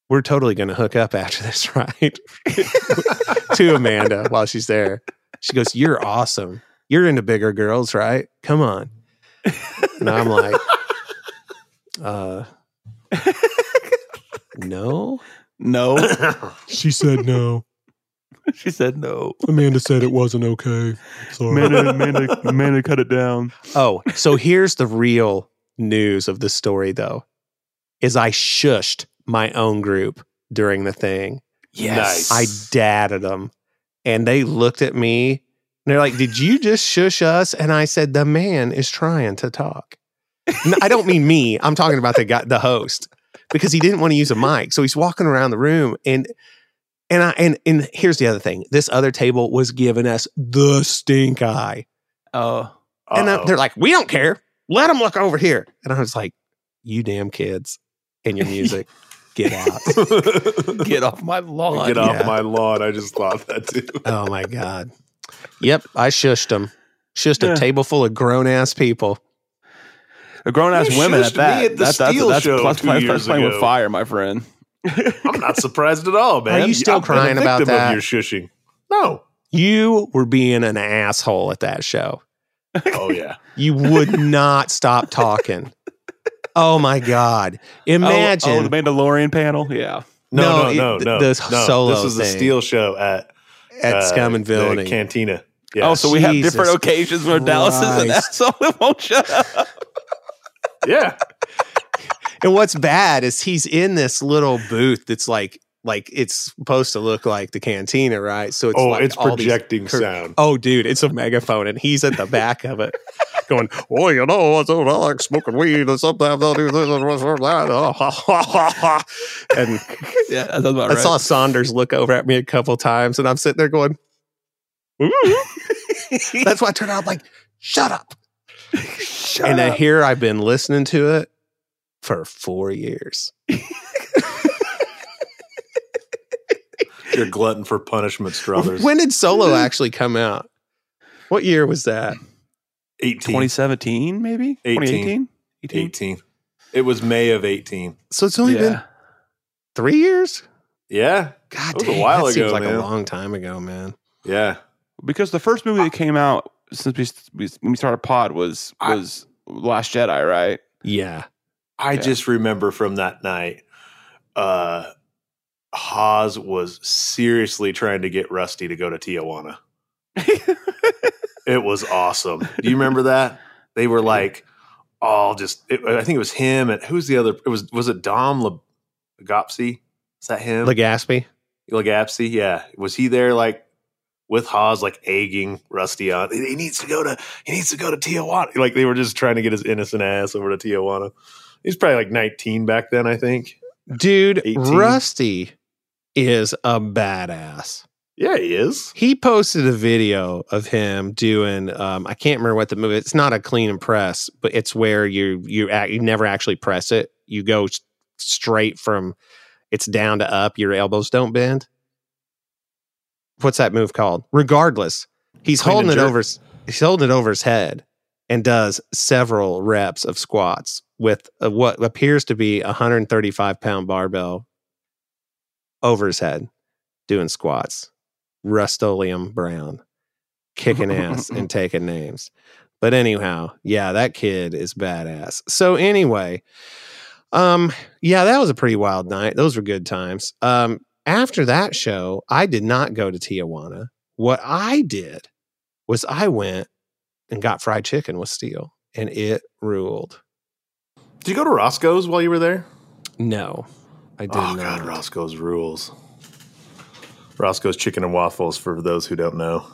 we're totally going to hook up after [laughs] this, right?" [laughs] to Amanda while she's there. She goes, "You're awesome. You're into bigger girls, right? Come on." And I'm like, "Uh no." No, [laughs] She said no. she said no. Amanda said it wasn't okay. Sorry. Amanda, Amanda, Amanda, cut it down. Oh, so here's the real news of the story though. Is I shushed my own group during the thing. Nice. I dadded them and they looked at me and they're like, "Did you just shush us?" And I said, "The man is trying to talk." No, I don't mean me. I'm talking about the guy, the host, because he didn't want to use a mic. So he's walking around the room and and I and and here's the other thing. This other table was giving us the stink eye. Oh, And uh, Uh-oh. they're like, we don't care. Let them look over here. And I was like, you damn kids and your music, get out. [laughs] get off my lawn. Get off yeah. my lawn. I just thought that too. oh my God. Yep. I shushed them. Shushed Yeah. a table full of grown ass people. A grown ass You women shushed at me that. at the That- that's Steel that's, show plus two playing, years playing with fire, my friend. [laughs] I'm not surprised at all, man. Are you still I've been a crying about victim of that? your shushing. No. You were being an asshole at that show. Oh yeah. [laughs] You would not stop talking. Oh my God. Imagine. Oh, oh, the Mandalorian panel. Yeah. No, No, no, it- no, the- no. the no. solo This was a steel show at at uh, Scum and the Villainy. Cantina. Yeah. Oh, so we have different occasions where Dallas is an Christ. asshole. It won't shut up. yeah. And what's bad is he's in this little booth that's like like it's supposed to look like the cantina, right? So it's oh, like it's these projecting sound. Oh, dude, it's a megaphone, and he's at the back of it, [laughs] [laughs] going, "Well, you know, I don't- I like smoking weed, and sometimes I'll do this and that." [laughs] and Yeah, that's about I saw Saunders look over at me a couple times, and I'm sitting there going, "Ooh." Mm-hmm. "That's why I turned out like, shut up." Shut and up. I hear I've been listening to it for four years. You're glutton for punishment, Strothers. When did Solo actually come out? What year was that? 18. 2017, maybe? 18. 2018? 18? 18. It was May of 18. So it's only been three years. Yeah. God That was a while that seems ago, like man. a long time ago, man. Yeah. Because the first movie that came out since we, we started pod was I- was Last Jedi, right? Yeah, I Yeah. just remember from that night, uh, Haas was seriously trying to get Rusty to go to Tijuana. It was awesome. Do you remember that? They were like, all just, it, I think it was him and who's the other? It was, was it Dom Legopsy? Is that him? Legaspi. Legapsy, yeah. Was he there like with Haas like egging Rusty on? He needs to go to he needs to go to Tijuana. Like they were just trying to get his innocent ass over to Tijuana. He's probably like 19 back then, I think. Dude, 18. Rusty is a badass. Yeah, he is. He posted a video of him doing. Um, I can't remember what the movie. It's not a clean and press, but it's where you you act, you never actually press it. You go straight from it's down to up. Your elbows don't bend. What's that move called? Regardless, he's Clean holding it over. He's holding it over his head and does several reps of squats with a, what appears to be a 135 pound barbell over his head, doing squats. Rustolium Brown, kicking ass and [laughs] taking names. But anyhow, yeah, that kid is badass. So anyway, um, yeah, that was a pretty wild night. Those were good times. Um, after that show, I did not go to Tijuana. What I did was I went and got fried chicken with Steel, and it ruled. Did you go to Roscoe's while you were there? No, I did oh not. god, Roscoe's rules. Roscoe's chicken and waffles for those who don't know.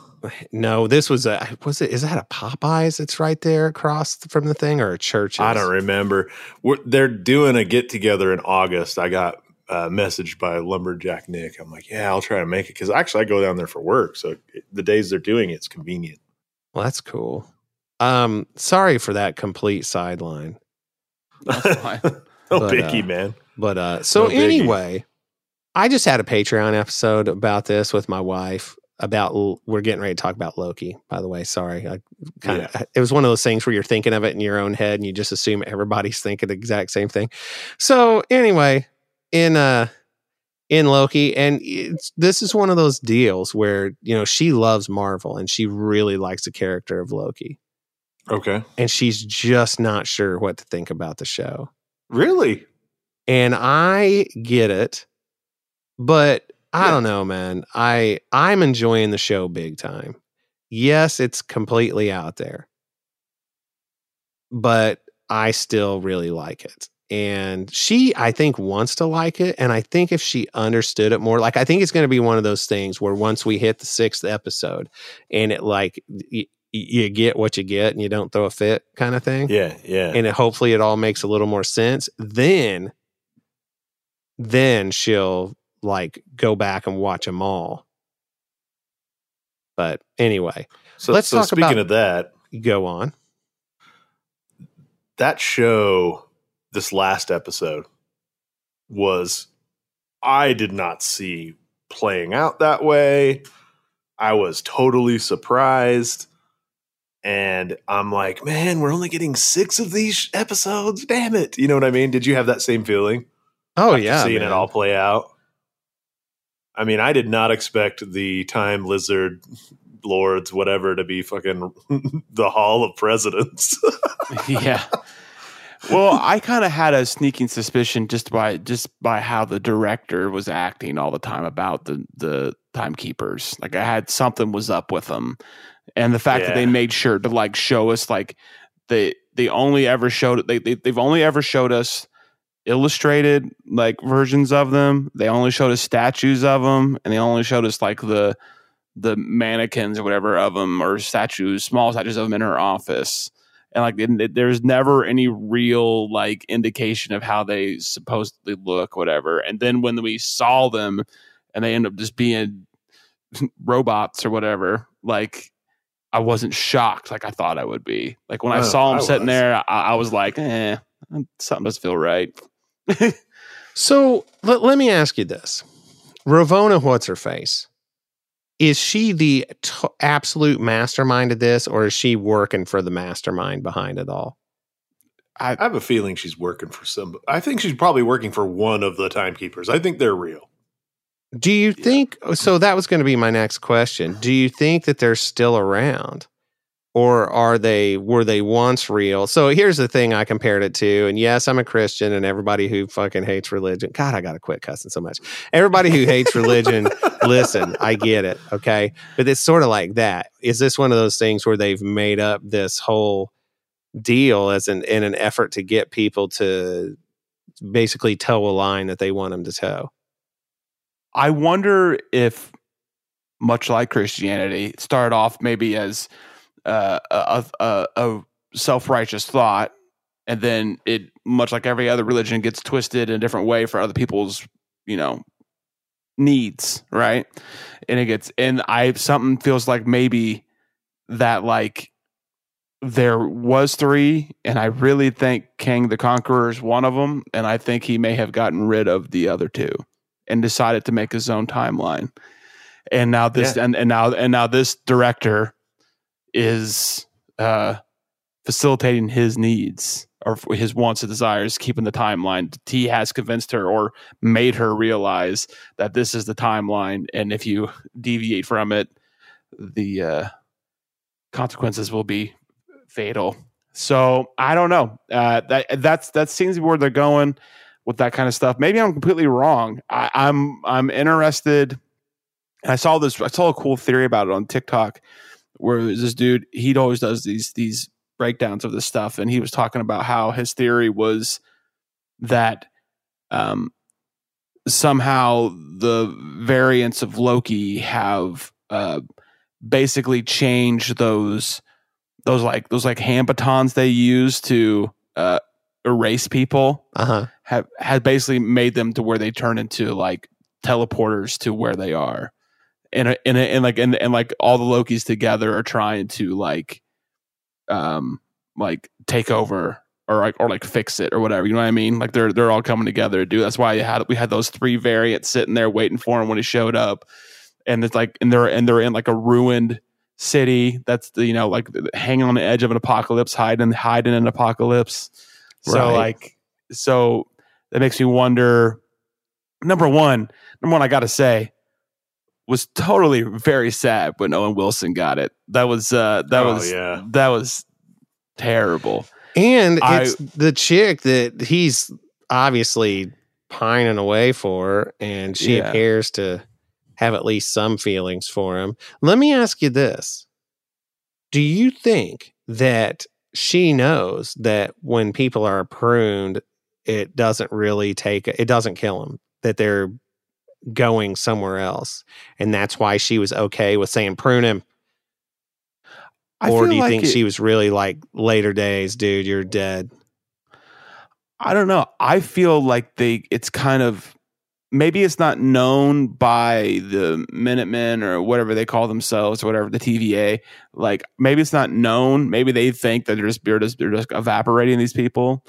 No, this was a was it? Is that a Popeyes? It's right there across from the thing, or a church? I don't remember. We're, they're doing a get together in August. I got uh, messaged by Lumberjack Nick. I'm like, yeah, I'll try to make it because actually I go down there for work. So the days they're doing it's convenient. Well, that's cool. Um, sorry for that complete sideline. That's fine. [laughs] [laughs] oh, But, picky uh, man. But uh so No anyway, I just had a Patreon episode about this with my wife about we're getting ready to talk about Loki, by the way. Sorry. I kind of it was one of those things where you're thinking of it in your own head and you just assume everybody's thinking the exact same thing. So anyway, in uh in Loki and it's, this is one of those deals where, you know, she loves Marvel and she really likes the character of Loki Okay. and she's just not sure what to think about the show Really? and I get it, but I Yeah. don't know, man. I I'm enjoying the show big time. Yes, it's completely out there, but I still really like it. And she, I think, wants to like it. And I think if she understood it more, like I think it's going to be one of those things where once we hit the sixth episode, and it like you get what you get, and you don't throw a fit, kind of thing Yeah, yeah. and it, hopefully it all makes a little more sense then then she'll like go back and watch them all but anyway so let's so talk speaking about- of that, go on that show, this last episode, was I did not see playing out that way. I was totally surprised. And I'm like, man, we're only getting six of these episodes. Damn it. You know what I mean? Did you have that same feeling? oh yeah seeing man. it all play out. I mean, I did not expect the time lizard lords, whatever, to be fucking [laughs] the Hall of Presidents. [laughs] [laughs] yeah. Well, I kind of had a sneaking suspicion just by just by how the director was acting all the time about the the timekeepers. Like I had something was up with them, and the fact that they made sure to like show us like they they only ever showed they, they they've only ever showed us illustrated like versions of them. They only showed us statues of them, and they only showed us like the the mannequins or whatever of them or statues, small statues of them in her office. And like it- there's never any real like indication of how they supposedly look whatever. And then when we saw them and they end up just being [laughs] robots or whatever like i wasn't shocked like i thought i would be like when i Oh, saw him I sitting was. there I, I was like eh something doesn't feel right [laughs] so let, let me ask you this Ravonna what's her face is she the t- absolute mastermind of this or is she working for the mastermind behind it all I have a feeling she's working for some. I think she's probably working for one of the timekeepers. I think they're real. Do you think uh, so? That was going to be my next question. Do you think that they're still around, or are they were they once real? So here's the thing I compared it to, and yes, I'm a Christian, and everybody who fucking hates religion. God, I gotta quit cussing so much. Everybody who hates religion, [laughs] listen, I get it, okay, but it's sort of like that. Is this one of those things where they've made up this whole deal as an in an effort to get people to basically toe a line that they want them to toe? I wonder if, much like Christianity, it started off maybe as uh, a, a, a self righteous thought, and then it, much like every other religion, gets twisted in a different way for other people's, you know, needs, right? And it gets, and I something feels like maybe that like there was three, and I really think Kang the Conqueror is one of them, and I think he may have gotten rid of the other two and decided to make his own timeline. And now this Yeah. and, and now and now this director is uh facilitating his needs or his wants and desires, keeping the timeline. He has convinced her or made her realize that this is the timeline, and if you deviate from it, the uh, consequences will be fatal. So I don't know. Uh, that that's that seems to be where they're going with that kind of stuff. Maybe I'm completely wrong. I, I'm I'm interested. I saw this. I saw a cool theory about it on TikTok, where this dude he always does these these breakdowns of this stuff, and he was talking about how his theory was that um, somehow the variants of Loki have uh, basically changed those those like those like hand batons they use to uh, erase people Uh huh. have had basically made them to where they turn into like teleporters to where they are and and and like and, and like all the lokis together are trying to like um like take over or like or like fix it or whatever. You know what I mean? Like they're they're all coming together to do. That's why you had we had those three variants sitting there waiting for him when he showed up, and it's like and they're and they're in like a ruined city that's the, you know like hanging on the edge of an apocalypse, hiding hiding in an apocalypse. So Right. like so that makes me wonder. Number one, number one, I got to say. Was totally very sad when Owen Wilson got it. That was uh that Oh, was yeah. that was terrible. And I- it's the chick that he's obviously pining away for, and she Yeah. appears to have at least some feelings for him. Let me ask you this Do you think that she knows that when people are pruned, it doesn't really take, it doesn't kill them, that they're going somewhere else? And that's why she was okay with saying prune him? I or do you like think it- she was really like later days, dude, you're dead? I don't know. I feel like they it's kind of maybe it's not known by the Minutemen or whatever they call themselves, or whatever the TVA. Like maybe it's not known. Maybe they think that they're just they're just, they're just evaporating these people.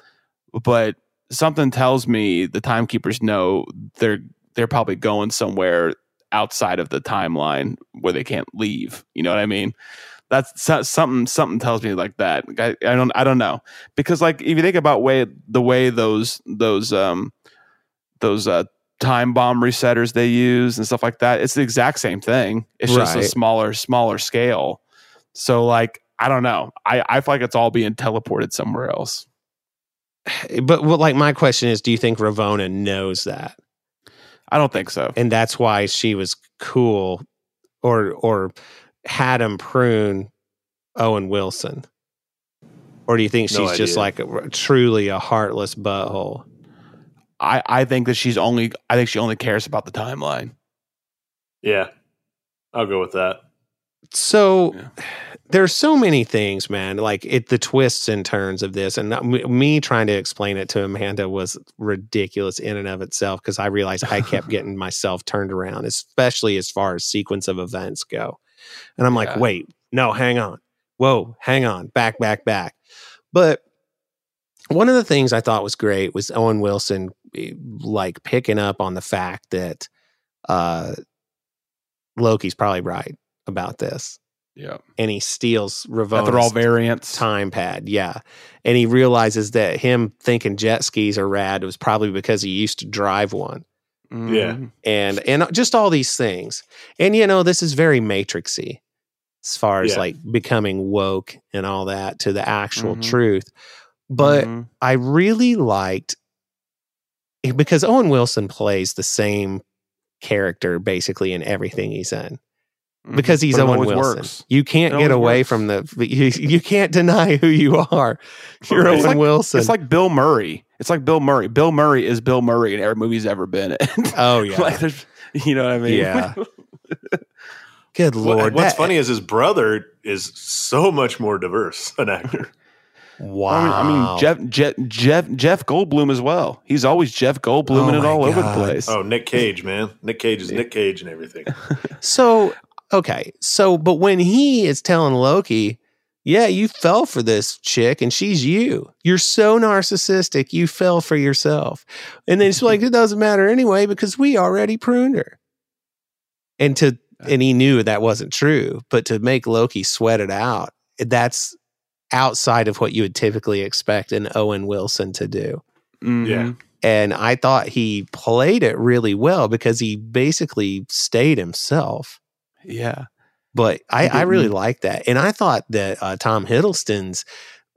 But something tells me the timekeepers know they're they're probably going somewhere outside of the timeline where they can't leave. You know what I mean? That's something. Something tells me like that. I, I don't. I don't know because like if you think about way the way those those um those uh time bomb resetters they use and stuff like that, it's the exact same thing. It's just a smaller smaller scale. So like I don't know. I I feel like it's all being teleported somewhere else. [sighs] But well, like my question is, do you think Ravonna knows that, I don't think so. and that's why she was cool, or or had him prune Owen Wilson, or do you think No she's just like a, truly a heartless butthole? I I think that she's only. I think she only cares about the timeline. Yeah. I'll go with that. So Yeah. there's so many things, man. Like it, the twists and turns of this, and uh, me, me trying to explain it to Amanda was ridiculous in and of itself because I realized I kept [laughs] getting myself turned around, especially as far as sequence of events go. And I'm like, wait, no, hang on, whoa, hang on, back, back, back. But one of the things I thought was great was Owen Wilson, eh, like picking up on the fact that uh, Loki's probably right about this Yeah, and he steals that they're all Ravonna's variants. time pad. Yeah. And he realizes that him thinking jet skis are rad was probably because he used to drive one. Yeah. Mhm. And and just all these things. And you know, this is very matrixy as far as Yeah. like becoming woke and all that to the actual Mhm. truth. But Mhm. I really liked because Owen Wilson plays the same character basically in everything he's in because he's Mm-hmm. But Owen Wilson. works. You can't get away works. from the you, you can't deny who you are. You're Right. Owen like- Wilson. It's like Bill Murray. It's like Bill Murray. Bill Murray is Bill Murray in every movie he's ever been in. oh [laughs] yeah, like there's, you know what I mean? Yeah. [laughs] good What- lord. what's that- funny is his brother is so much more diverse an actor. Wow. I mean, I mean Jeff, Jeff Jeff Jeff Goldblum as well. He's always Jeff Goldblum Oh in it my all over the place. Oh, Nick Cage, man. Nick Cage is Nick Cage and everything. [laughs] So okay, so but when he is telling Loki, yeah, you fell for this chick and she's you. You're so narcissistic, you fell for yourself. And then it's like it doesn't matter anyway because we already pruned her. And to and he knew that wasn't true, but to make Loki sweat it out, that's outside of what you would typically expect an Owen Wilson to do. Mhm. Yeah. And I thought he played it really well because he basically stayed himself yeah. but I, I really didn't. like that. And I thought that uh, Tom Hiddleston's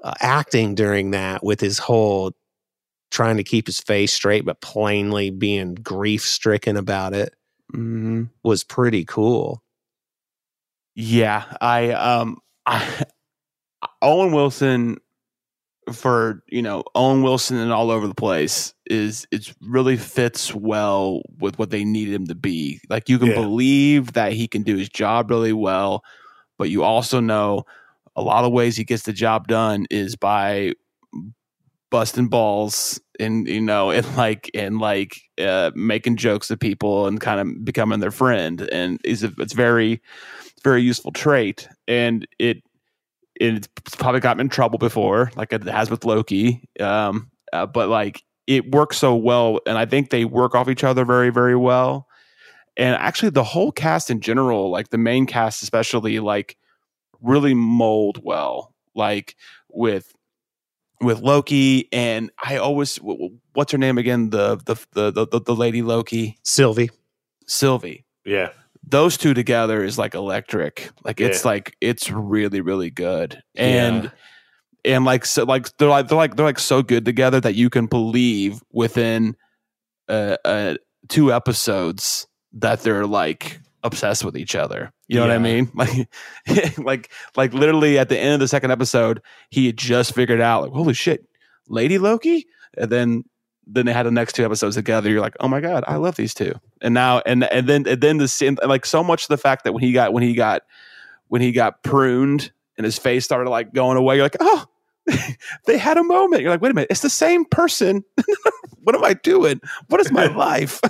uh, acting during that with his whole trying to keep his face straight, but plainly being grief stricken about it hmm was pretty cool. Yeah, I um [laughs] I Owen Wilson for you know Owen Wilson and all over the place is it really fits well with what they need him to be. Like you can Yeah. believe that he can do his job really well, but you also know a lot of ways he gets the job done is by busting balls and you know and like and like uh, making jokes to people and kind of becoming their friend and is it's very very useful trait and it it's probably gotten in trouble before, like it has with Loki. Um, uh, but like it works so well, and I think they work off each other very, very well. And actually, the whole cast in general, like the main cast especially, like really mold well. Like with with Loki, and I always w- w- what's her name again? The the the the, the lady Loki, Sylvie. Sylvie Yeah. Those two together is like electric. Like it's Yeah. like it's really really good. And and like so like they're like they're like they're like so good together that you can believe within uh, uh two episodes that they're like obsessed with each other. You know what I mean? [laughs] Like like like literally at the end of the second episode, he had just figured out like holy shit, Lady Loki? And then then they had the next two episodes together. You're like, oh my god, I love these two. And now and and then and then the scene like so much the fact that when he got when he got when he got pruned and his face started like going away, you're like, oh, [laughs] they had a moment. You're like, wait a minute, it's the same person. [laughs] what am I doing? What is my [laughs] life?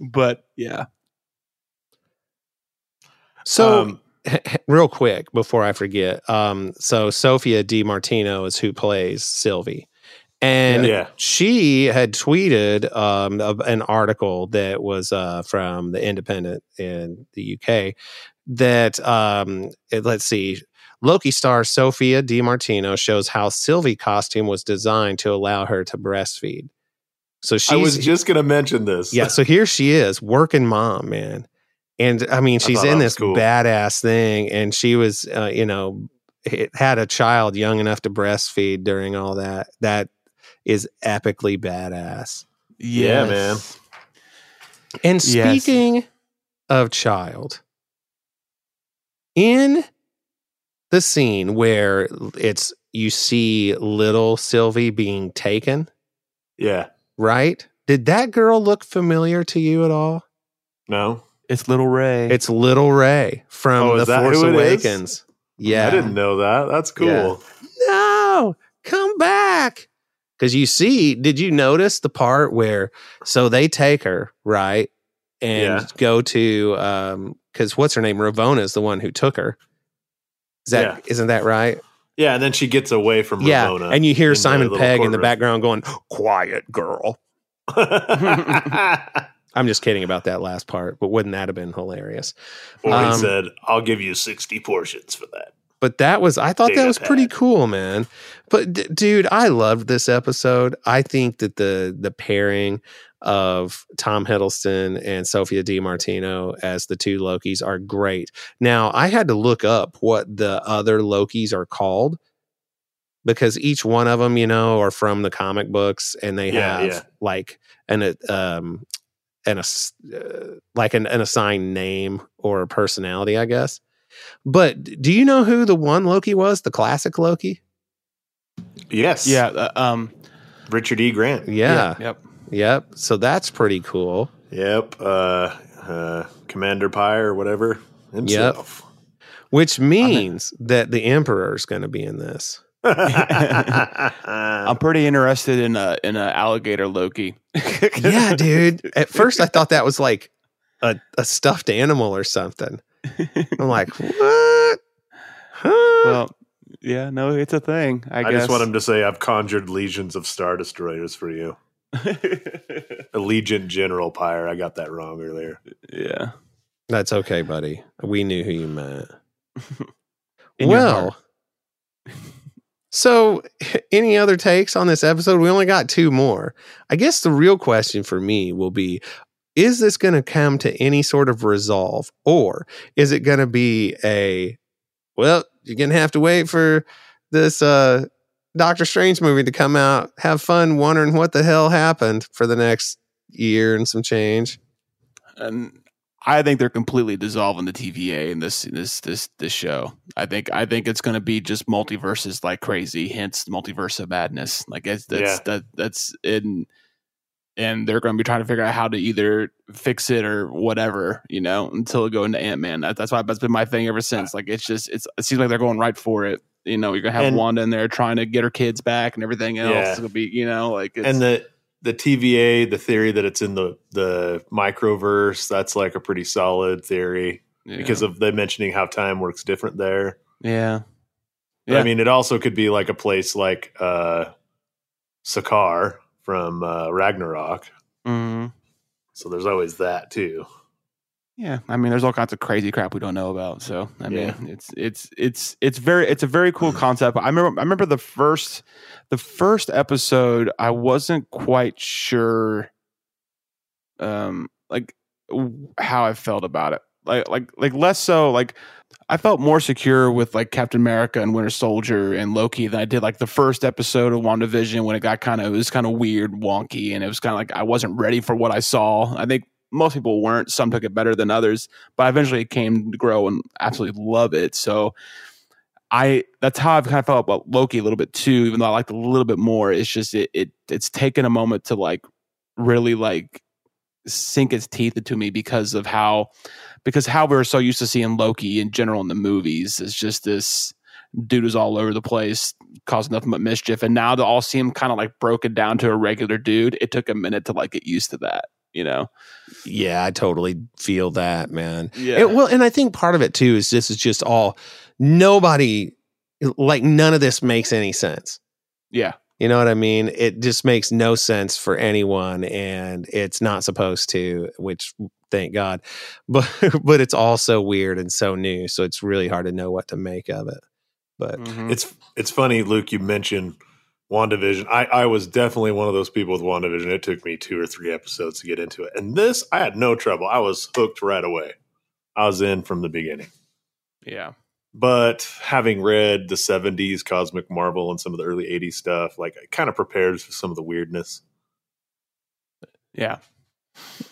but yeah, So, Um, real quick before I forget, um, so Sophia Di Martino is who plays Sylvie, and Yeah. she had tweeted um, a- an article that was uh, from the Independent in the UK that um, it- let's see. Loki star Sophia Di Martino shows how Sylvie costume was designed to allow her to breastfeed. So she I was just going to mention this. yeah, so here she is, working mom, man. And I mean, she's thought in this cool. badass thing, and she was, uh, you know, had a child young enough to breastfeed during all that. That is epically badass. Yeah, Yes. And Yes. speaking of child, in the scene where it's you see little Sylvie being taken, Yeah. right? Did that girl look familiar to you at all? No. it's little Rey. It's Little Rey from Oh, The Force who it is? Awakens. Yeah. I didn't know that. That's cool. Yeah. No, come back. Because you see, did you notice the part where so they take her, right? And Yeah. go to um because what's her name? Ravonna is the one who took her. Is that Yeah. not that right? Yeah, and then she gets away from yeah. Ramona. And you hear Simon Pegg in the background going, Quiet girl. [laughs] I'm just kidding about that last part, but wouldn't that have been hilarious? or he Um, said, "I'll give you sixty portions for that." But that was I thought that Data was pretty cool, man. But d- dude, I loved this episode. I think that the the pairing of Tom Hiddleston and Sophia Di Martino as the two Lokis are great. Now, I had to look up what the other Lokis are called because each one of them, you know, are from the comic books and they Yeah, have yeah. like an uh, um an ass- uh, like an, an assigned name or a personality, I guess. But do you know who the one Loki was? The classic Loki? Yes. yeah, uh, um, Richard E. Grant. Yeah. yep. Yep. So that's pretty cool. Yep. Uh, uh, Commander Pryde or whatever himself. Which means that the Emperor is going to be in this. [laughs] I'm pretty interested in a in a alligator Loki. yeah, [laughs] dude. At first, I thought that was like a, a stuffed animal or something. I'm like, [laughs] what? Huh? well, yeah, no, it's a thing. I, I guess. just want him to say, "I've conjured legions of star destroyers for you." [laughs] Allegiant General Pryde. I got that wrong earlier. yeah. That's okay, buddy. We knew who you meant. [laughs] Well, so any other takes on this episode? We only got two more. I guess the real question for me will be is this going to come to any sort of resolve or is it going to be a well, you're going to have to wait for this uh Doctor Strange movie to come out. Have fun wondering what the hell happened for the next year and some change. and I think they're completely dissolving the TVA in this this this this show. I think I think it's going to be just multiverses like crazy, hence multiverse of madness. Like it's that's Yeah. that that's in, and they're going to be trying to figure out how to either fix it or whatever, you know, until it go into Ant Man. That, that's why that's been my thing ever since. Like it's just it's it seems like they're going right for it. You know, you're gonna have And- Wanda in there trying to get her kids back and everything else. Yeah. Gonna be, you know, like it's, and the the TVA, the theory that it's in the the microverse, that's like a pretty solid theory yeah. because of them mentioning how time works different there. Yeah. Yeah. I mean, it also could be like a place like uh, Sakaar from uh, Ragnarok. Mhm. So there's always that too. Yeah, I mean, there's all kinds of crazy crap we don't know about. So, I mean, Yeah. it's it's it's it's very it's a very cool [clears throat] concept. I remember I remember the first the first episode. I wasn't quite sure, um, like w- how I felt about it. Like like like less so like I felt more secure with like Captain America and Winter Soldier and Loki than I did like the first episode of WandaVision when it got kind of it was kind of weird, wonky, and it was kind of like I wasn't ready for what I saw. I think most people weren't. Some took it better than others, but eventually came to grow and absolutely love it. So I that's how I've kind of felt about Loki a little bit too, even though I liked it a little bit more. It's just it, it it's taken a moment to like really like sink its teeth into me because of how because how we were so used to seeing Loki in general in the movies is just this dude is all over the place, causing nothing but mischief. And now to all see him kind of like broken down to a regular dude, it took a minute to like get used to that, you know? Yeah, I totally feel that, man. Yeah. It- well, and I think part of it too is this is just all nobody like none of this makes any sense. yeah. You know what I mean? It just makes no sense for anyone and it's not supposed to, which thank God. [laughs] But but it's also weird and so new, so it's really hard to know what to make of it. But Mhm. It's it's funny, Luke. You mentioned WandaVision. I I was definitely one of those people with WandaVision. It took me two or three episodes to get into it, and this I had no trouble. I was hooked right away. I was in from the beginning. yeah. But having read the '70s Cosmic Marvel and some of the early '80s stuff, like it kind of prepares for some of the weirdness. Yeah.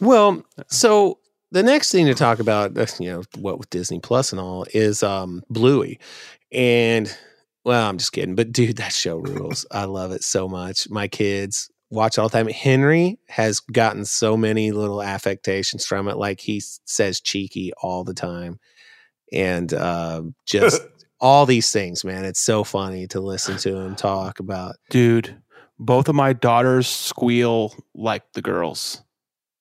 Well, so the next thing to talk about, you know, what with Disney Plus and all is um Bluey. And well, I'm just kidding, but [laughs] dude, that show rules. I love it so much. My kids watch all the time. Henry has gotten so many little affectations from it. Like he says cheeky all the time. And uh, just [laughs] all these things, man. It's so funny to listen to him talk about. Dude, both of my daughters squeal like the girls.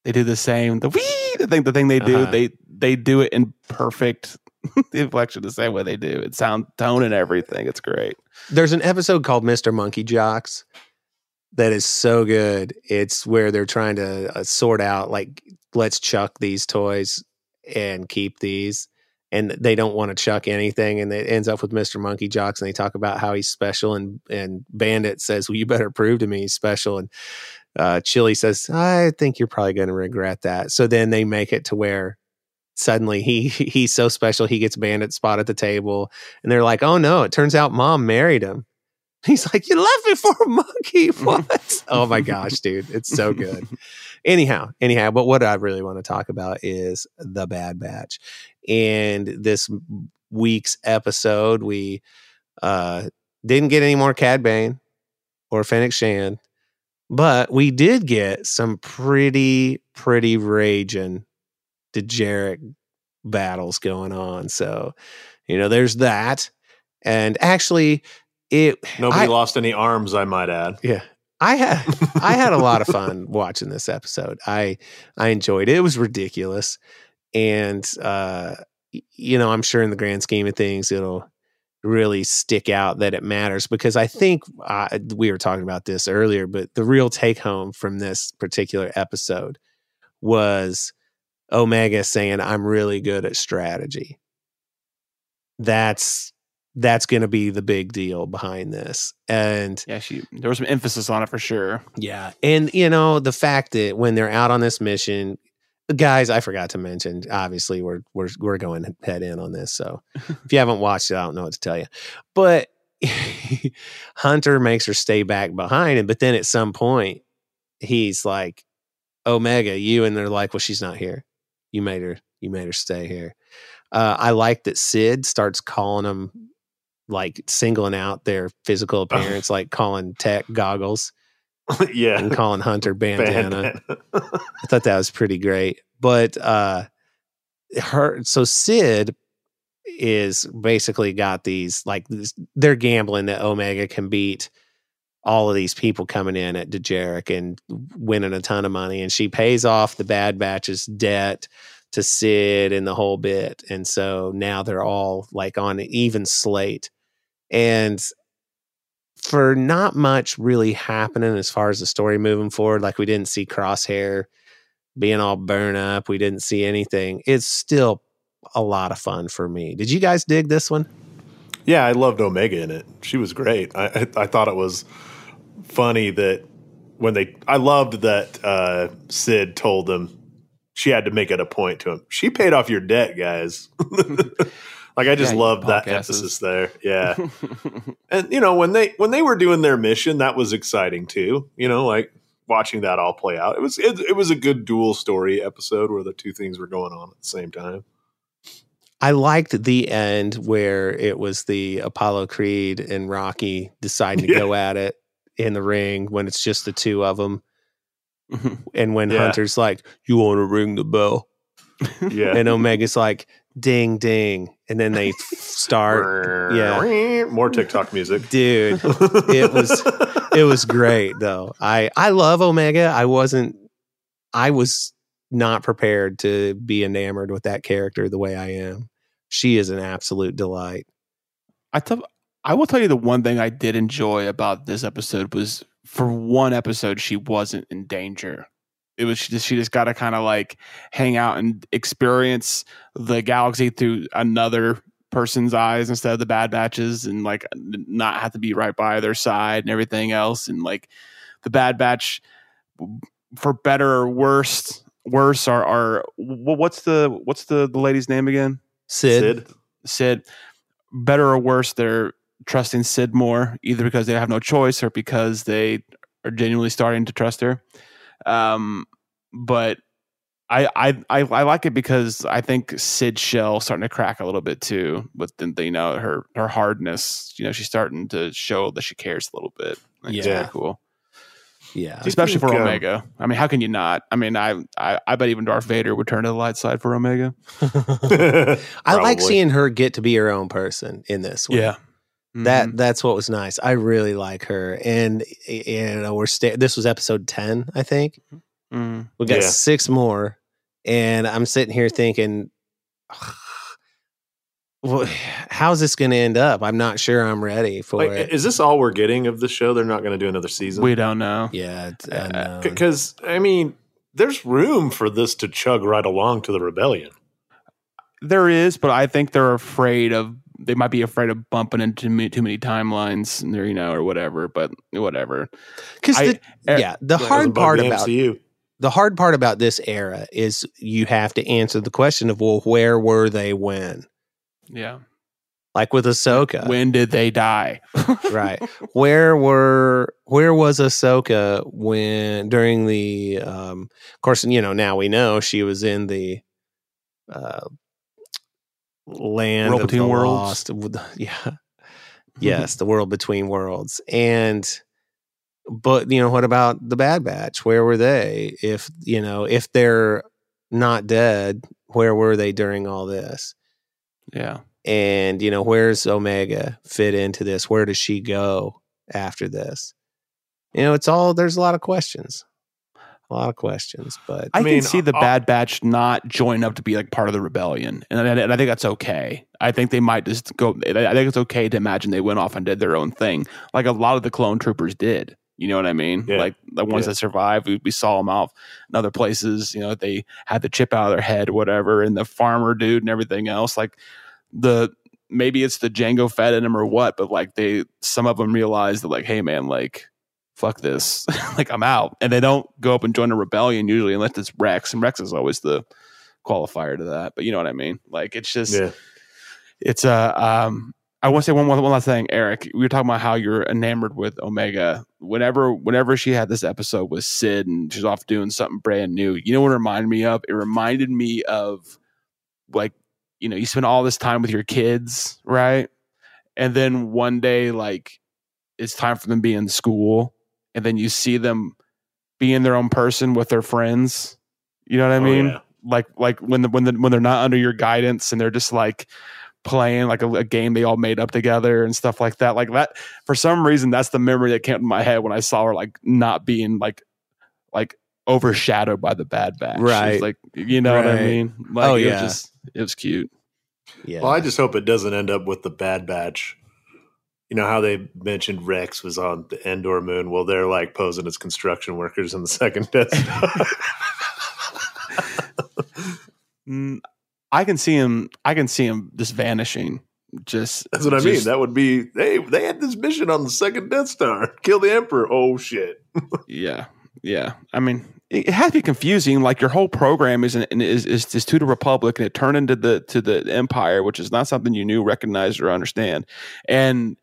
They do the same. The wee, the thing, the thing they do. Uh-huh. They they do it in perfect [laughs] inflection, the same way they do. It sound tone and everything. It's great. There's an episode called Mr. Monkey Jocks that is so good. It's where they're trying to uh, sort out, like, let's chuck these toys and keep these. And they don't want to chuck anything. And it ends up with Mr. Monkey Jocks. And they talk about how he's special. And, and Bandit says, Well, you better prove to me he's special. And uh, Chili says, I think you're probably going to regret that. So then they make it to where suddenly he he's so special he gets bandit spot at the table and they're like oh no it turns out mom married him [laughs] he's like you left me for a monkey [laughs] what [laughs] oh my gosh dude it's so good anyhow anyhow but what i really want to talk about is the bad batch and this week's episode we uh didn't get any more cad bane or Fennec Shand but we did get some pretty pretty raging degenerate battles going on. So, you know, there's that. And actually, it Nobody I- lost any arms, I might add. yeah, I had I had a lot of fun [laughs] watching this episode. I I enjoyed it. It was ridiculous, and uh, you know, I'm sure in the grand scheme of things, it'll really stick out that it matters because I think uh, we were talking about this earlier, but the real take home from this particular episode was Omega saying, "I'm really good at strategy." That's that's going to be the big deal behind this, and Yeah, she there was some emphasis on it for sure. yeah. And, you know, the fact that when they're out on this mission, guys, I forgot to mention, obviously, we're, we're, we're going head in on this. So [laughs] if you haven't watched it, I don't know what to tell you. But [laughs] Hunter makes her stay back behind. And, but then at some point, he's like, Omega, you. And they're like, well, she's not here. You made her, you made her stay here. Uh, I like that Cid starts calling them like singling out their physical [laughs] appearance, like calling Tech goggles [laughs] yeah. and calling Hunter [laughs] bandana. Bandana. I thought that was pretty great. But uh her so Cid is basically got these like this, they're gambling that Omega can beat all of these people coming in at Dejarik and winning a ton of money and she pays off the bad batch's debt to Cid and the whole bit. And so now they're all like on an even slate. And for not much really happening as far as the story moving forward, like we didn't see Crosshair being all burn up, we didn't see anything. It's still a lot of fun for me. Did you guys dig this one? Yeah, I loved Omega in it. She was great. I I, I thought it was funny that when they I loved that uh, Cid told them she had to make it a point to him. She paid off your debt, guys. [laughs] like I just Yeah, you loved that emphasis there. Yeah. and you know, when they when they were doing their mission, that was exciting too. You know, like watching that all play out. It was it, it was a good dual story episode where the two things were going on at the same time. I liked the end where it was the Apollo Creed and Rocky deciding to [laughs] Yeah. go at it in the ring when it's just the two of them. Mm-hmm. And when Yeah. Hunter's like, You want to ring the bell? Yeah. And Omega's like, Ding, ding. And then they start. yeah. [laughs] More TikTok music. Dude, it was [laughs] it was great though. I I love Omega. I wasn't I was not prepared to be enamored with that character the way I am. She is an absolute delight. I tell, I will tell you the one thing I did enjoy about this episode was for one episode she wasn't in danger. It was she just she just got to kind of like hang out and experience the galaxy through another person's eyes instead of the bad batches and like not have to be right by their side and everything else and like the bad batch for better or worse worse are are what's the what's the the lady's name again Cid, Cid. Cid, better or worse, they're trusting Cid more, either because they have no choice or because they are genuinely starting to trust her. Um, but I, I I I like it because I think Cid shell starting to crack a little bit too with the, the, you know her her hardness. You know, she's starting to show that she cares a little bit. I think it's Yeah. cool, yeah. especially for think, um, Omega. I mean, how can you not? I mean, I, I I bet even Darth Vader would turn to the light side for Omega. [laughs] [laughs] I like seeing her get to be her own person in this one. That that's what was nice. I really like her, and you know we're sta- this was episode ten, I think. Mhm. We got Yeah. six more, and I'm sitting here thinking, [sighs] well, how's this going to end up? I'm not sure I'm ready for Like, it. is this all we're getting of the show? They're not going to do another season. we don't know. yeah, it's Uh. Because I mean, there's room for this to chug right along to the rebellion. There is, but I think they're afraid of. They might be afraid of bumping into too many, too many timelines, and they're, you know, or whatever. But whatever. Because the, er, yeah, the hard part the about MCU. the hard part about this era is you have to answer the question of well, where were they when? Yeah. Like with Ahsoka, When did they die? [laughs] right? Where were where was Ahsoka when during the um of course you know now we know she was in the uh land World of Between the Worlds? lost [laughs] yeah. Yes the world between worlds. And but you know what about the bad batch? Where were they? If you know if they're not dead where were they during all this? Yeah. and you know where's omega fit into this? Where does she go after this? You know it's all there's a lot of questions a lot of questions but I, mean, can see the uh, Bad Batch not join up to be like part of the rebellion, and, I- and I think that's okay. I think they might just go. I think it's okay to imagine they went off and did their own thing, like a lot of the clone troopers did. You know what I mean? Yeah. Like the ones Yeah. that survived, we, we saw them off in other places. You know, they had the chip out of their head, or whatever, and the farmer dude and everything else. Like the maybe it's the Jango Fett in them or what, but like they some of them realized that like, hey man, like fuck this, [laughs] like I'm out, and they don't go up and join a rebellion usually unless it's Rex, and Rex is always the qualifier to that. But you know what I mean? Like it's just Yeah. it's a um I want to say one, one one last thing, Eric. We were talking about how you're enamored with Omega. Whenever whenever she had this episode with Cid and she's off doing something brand new, you know what it reminded me of? It reminded me of like, you know, you spend all this time with your kids, right? And then one day, like, it's time for them to be in school, and then you see them being their own person with their friends. You know what I Oh, mean? yeah. Like like when the when the when they're not under your guidance and they're just like playing like a, a game they all made up together and stuff like that. Like that for some reason that's the memory that came to my head when I saw her like not being like like overshadowed by the Bad Batch. Right. like you know what I mean? Like, Oh, it yeah. Was just, it was cute. Yeah. Well, I just hope it doesn't end up with the Bad Batch. You know how they mentioned Rex was on the Endor moon? Well, they're like posing as construction workers in the second Death [laughs] Star. Mm, I can see him. I can see him just vanishing. Just That's what I mean. That would be they they had this mission on the second Death Star. [laughs] Kill the Emperor. Oh shit. [laughs] Yeah, yeah. I mean, it, it has to be confusing. Like your whole program is, an, is is is to the Republic, and it turned into the to the Empire, which is not something you knew, recognized, or understand. And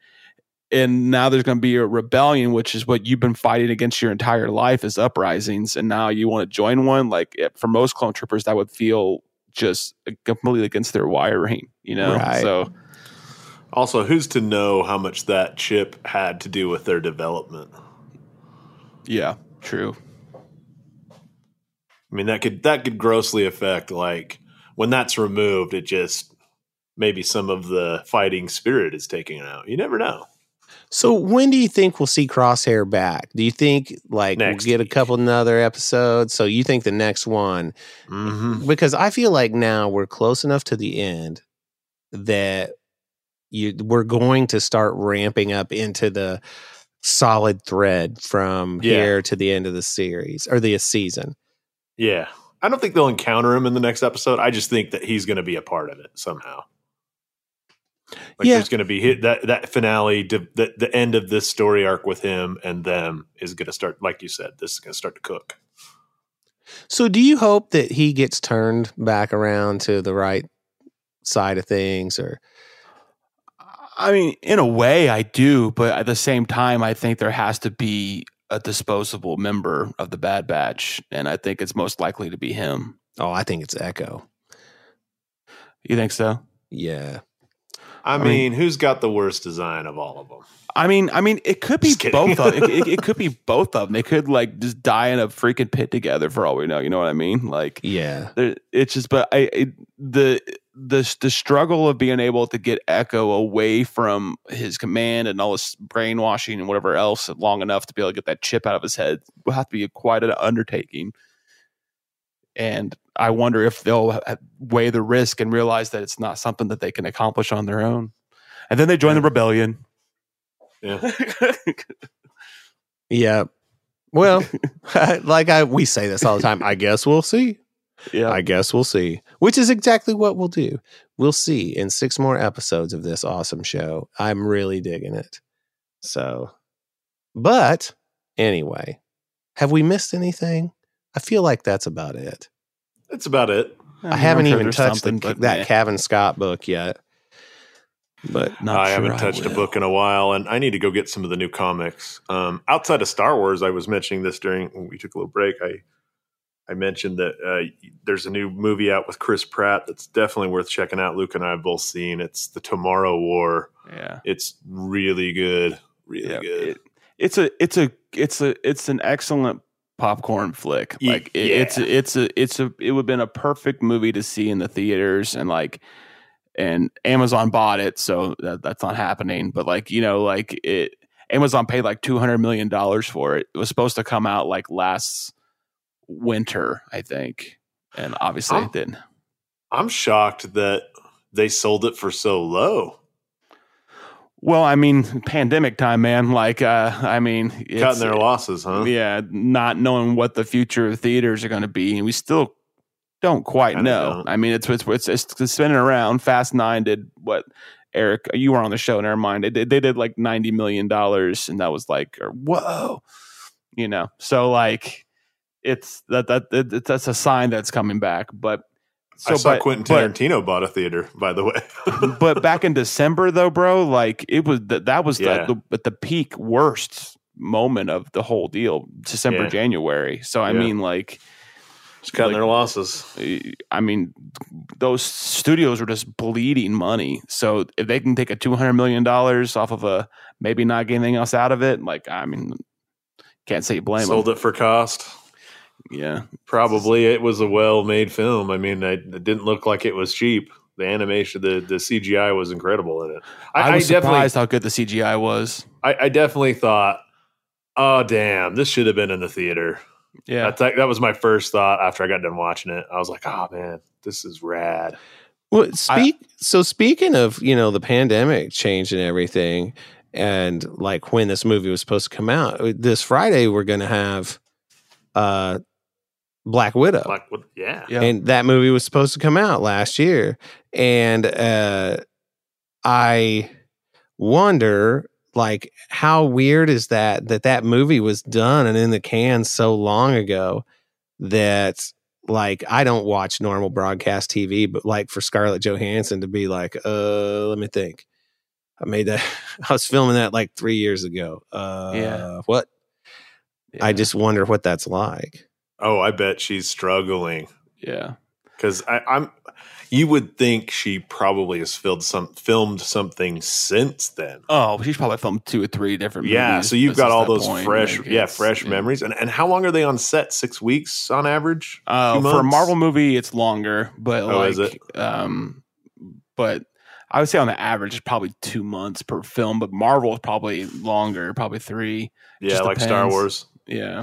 and now there's going to be a rebellion, which is what you've been fighting against your entire life, is uprisings, and now you want to join one. Like eh, for most clone troopers, that would feel just completely against their wiring, you know. Right. So Also, who's to know how much that chip had to do with their development? yeah, true. I mean, that could that could grossly affect like when that's removed. It just maybe some of the fighting spirit is taken out. You never know. So when do you think we'll see Crosshair back? Do you think like Next we'll get a couple another episodes? So you think the next one Mm-hmm. because I feel like now we're close enough to the end that you we're going to start ramping up into the solid thread from Yeah. here to the end of the series or the season. Yeah, I don't think they'll encounter him in the next episode. I just think that he's going to be a part of it somehow. Like Yeah. there's going to be hit that that finale, the, the the end of this story arc with him and them is going to start. Like you said, this is going to start to cook. So do you hope that he gets turned back around to the right side of things or I mean, in a way, I do, but at the same time, I think there has to be a disposable member of the Bad Batch, and I think it's most likely to be him. oh I think it's Echo. You think so? Yeah. I, mean- mean, who's got the worst design of all of them? I mean, I mean, it could be both of it, it, it could be [laughs] both of them. They could like just die in a freaking pit together for all we know. You know what I mean? Like, Yeah. it's just, but I it, the the the struggle of being able to get Echo away from his command and all this brainwashing and whatever else long enough to be able to get that chip out of his head will have to be quite an undertaking. And I wonder if they'll weigh the risk and realize that it's not something that they can accomplish on their own. And then they join the rebellion. Yeah. [laughs] Yeah. Well, [laughs] [laughs] like I we say this all the time. I guess we'll see. yeah. I guess we'll see. Which is exactly what we'll do. We'll see in six more episodes of this awesome show. I'm really digging it. So, but anyway, have we missed anything? I feel like that's about it. That's about it. I, mean, haven't even touched the, that meh. Kevin Scott book yet. But Not I sure haven't touched a book in a while, and I need to go get some of the new comics. Um, outside of Star Wars, I was mentioning this during when we took a little break. I I mentioned that uh, there's a new movie out with Chris Pratt that's definitely worth checking out. Luke and I have both seen. It's the Tomorrow War. Yeah. It's really good, really Yeah, good. it- it's a it's a it's a it's an excellent popcorn flick. Like it, it's a, it's a it's a it would have been a perfect movie to see in the theaters and like and Amazon bought it, so that, that's not happening. But like you know, like it Amazon paid like two hundred million dollars for it. It was supposed to come out like last winter, I think, and obviously Oh. it didn't. I'm shocked that they sold it for so low. Well, I mean, pandemic time, man. Like, uh, I mean, it's- Cutting their losses, huh? Yeah, not knowing what the future of theaters are going to be, and we still don't quite Kinda know. don't. I mean, it's it's it's, it's spinning around. Fast Nine did what? Eric, you were on the show. Never mind. They did, they did like ninety million dollars, and that was like, or, whoa, you know. So like, it's that that, that that's a sign that's coming back. But so, I saw but- Quentin but- Tarantino bought a theater, by the way. [laughs] but back in December though, bro, like it was that that was Yeah. the, the the peak worst moment of the whole deal, December Yeah. January. So I Yeah. mean, like, Just cutting Like- their losses. I mean, those studios are just bleeding money. So if they can take a two hundred million dollars off of a maybe not get anything else out of it, like I mean, can't say you blame Sold them. it for cost. Yeah, Probably it was a well-made film. I mean, I, it didn't look like it was cheap. The animation, the the CGI was incredible in it. I, was definitely, surprised how good the CGI was. I, I definitely thought, oh damn, this should have been in the theater. Yeah. That's like, that was my first thought after I got done watching it. I was like, oh man, this is rad. Well, speak. so speaking of you know the pandemic changing everything, and like when this movie was supposed to come out, uh, this Friday we're going to have uh Black Widow. Like, what? Yeah. Yeah. and that movie was supposed to come out last year and uh i wonder like how weird is that that that movie was done and in the can so long ago that like i don't watch normal broadcast tv but like for scarlett johansson to be like uh let me think i made that [laughs] i was filming that like three years ago uh Yeah. what i just wonder what that's like Oh, I bet she's struggling yeah. because I'm. You would think she probably has filmed some filmed something since then. Oh, she's probably filmed two or three different. Yeah, movies so you've got all those point. fresh, Like, yeah, fresh yeah. memories. And and how long are they on set? Six weeks on average. Uh, for a? Marvel movie, it's longer, but Oh, like, is it? um, but I would say on the average, it's probably two months per film. But Marvel is probably longer, probably three. Yeah, Just like Star. Wars. Yeah,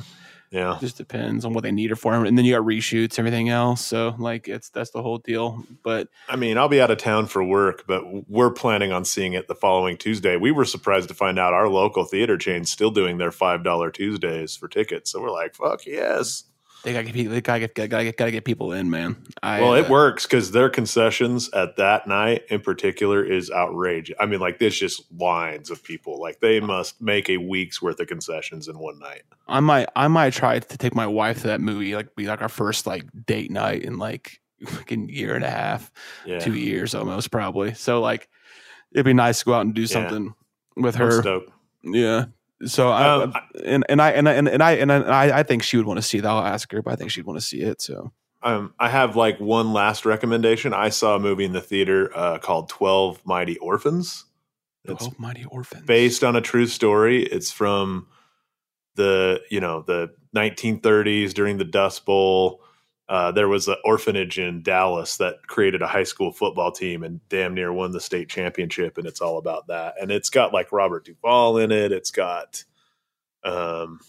Yeah, just depends on what they need it for, and then you got reshoots, everything else. So like, it's that's the whole deal. But I mean, I'll be out of town for work, but we're planning on seeing it the following Tuesday. We were surprised to find out our local theater chain's still doing their five dollar Tuesdays for tickets. So we're like, fuck yes. They gotta get people, they gotta get gotta get gotta get people in, man. I, Well, it uh, works because their concessions at that night in particular is outrageous. I mean, like there's just lines of people. Like they must make a week's worth of concessions in one night. I might I might try to take my wife to that movie, like be like our first like date night in like [laughs] fucking year and a half, Yeah, two years almost probably. So like it'd be nice to go out and do something with her. Yeah. So I, Um, and and I and I and, and I and I I think she would want to see that. I'll ask her, but I think she'd want to see it. So Um, I have like one last recommendation. I saw a movie in the theater uh, called Twelve Mighty Orphans. It's Twelve Mighty Orphans. based on a true story. It's from the you know the 1930s during the Dust Bowl. Uh, there was an orphanage in Dallas that created a high school football team and damn near won the state championship, and it's all about that. And it's got like Robert Duvall in it. It's got um,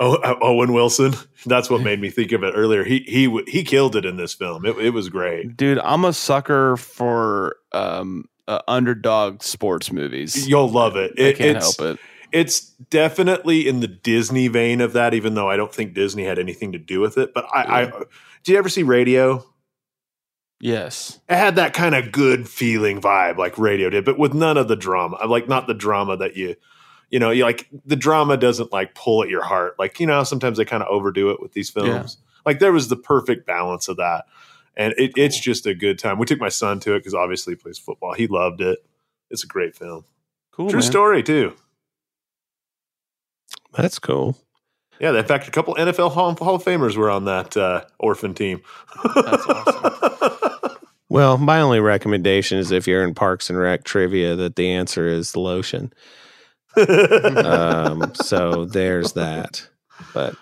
Owen Wilson. [laughs] That's what made me think of it earlier. He he he killed it in this film. It, it was great. Dude, I'm a sucker for um uh, underdog sports movies. You'll love it. I it can't it's, help it. It's definitely in the Disney vein of that, even though I don't think Disney had anything to do with it. But I, I Yeah. did you ever see Radio? Yes. It had that kind of good feeling vibe like Radio did, but with none of the drama. Uh, like not the drama that you, you know, you like the drama doesn't like pull at your heart. Like you know, sometimes they kind of overdo it with these films. Like there was the perfect balance of that, and it, it's just a good time. We took my son to it because obviously he plays football. He loved it. It's a great film. Cool. True man. story too. That's cool Yeah, in fact, a couple NFL Hall, Hall of Famers were on that uh, orphan team. That's awesome. [laughs] Well, my only recommendation is if you're in Parks and Rec trivia, that the answer is lotion. Um, [laughs] so there's that. But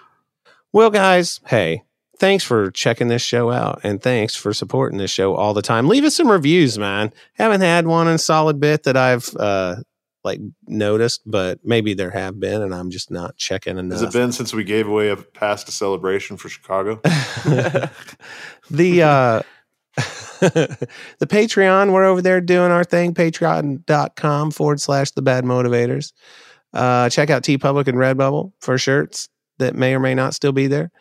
well, guys, hey, thanks for checking this show out, and thanks for supporting this show all the time. Leave us some reviews, man. Haven't had one in a solid bit that I've uh like noticed, but maybe there have been, and I'm just not checking enough. Has it been since we gave away a pass to celebration for Chicago? [laughs] the uh [laughs] the patreon we're over there doing our thing patreon.com forward slash the bad motivators uh check out TeePublic and redbubble for shirts that may or may not still be there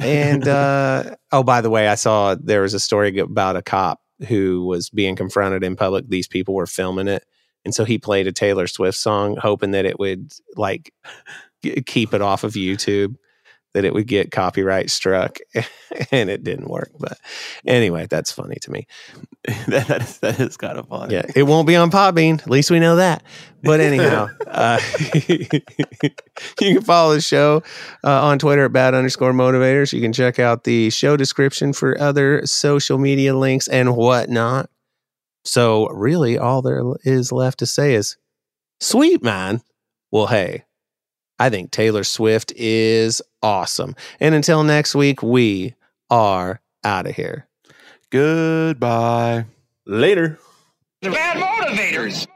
and uh [laughs] oh by the way i saw there was a story about a cop who was being confronted in public these people were filming it and so he played a taylor swift song hoping that it would like g- keep it off of youtube that it would get copyright struck [laughs] and it didn't work but anyway that's funny to me. [laughs] That, that is that is kind of funny. yeah it won't be on podbean at least we know that. But anyhow [laughs] uh, you can follow the show uh, on twitter at bad underscore motivators. You can check out the show description for other social media links and whatnot so really all there is left to say is sweet man well hey I think Taylor Swift is awesome. And until next week, we are out of here. Goodbye. Later. Bad motivators.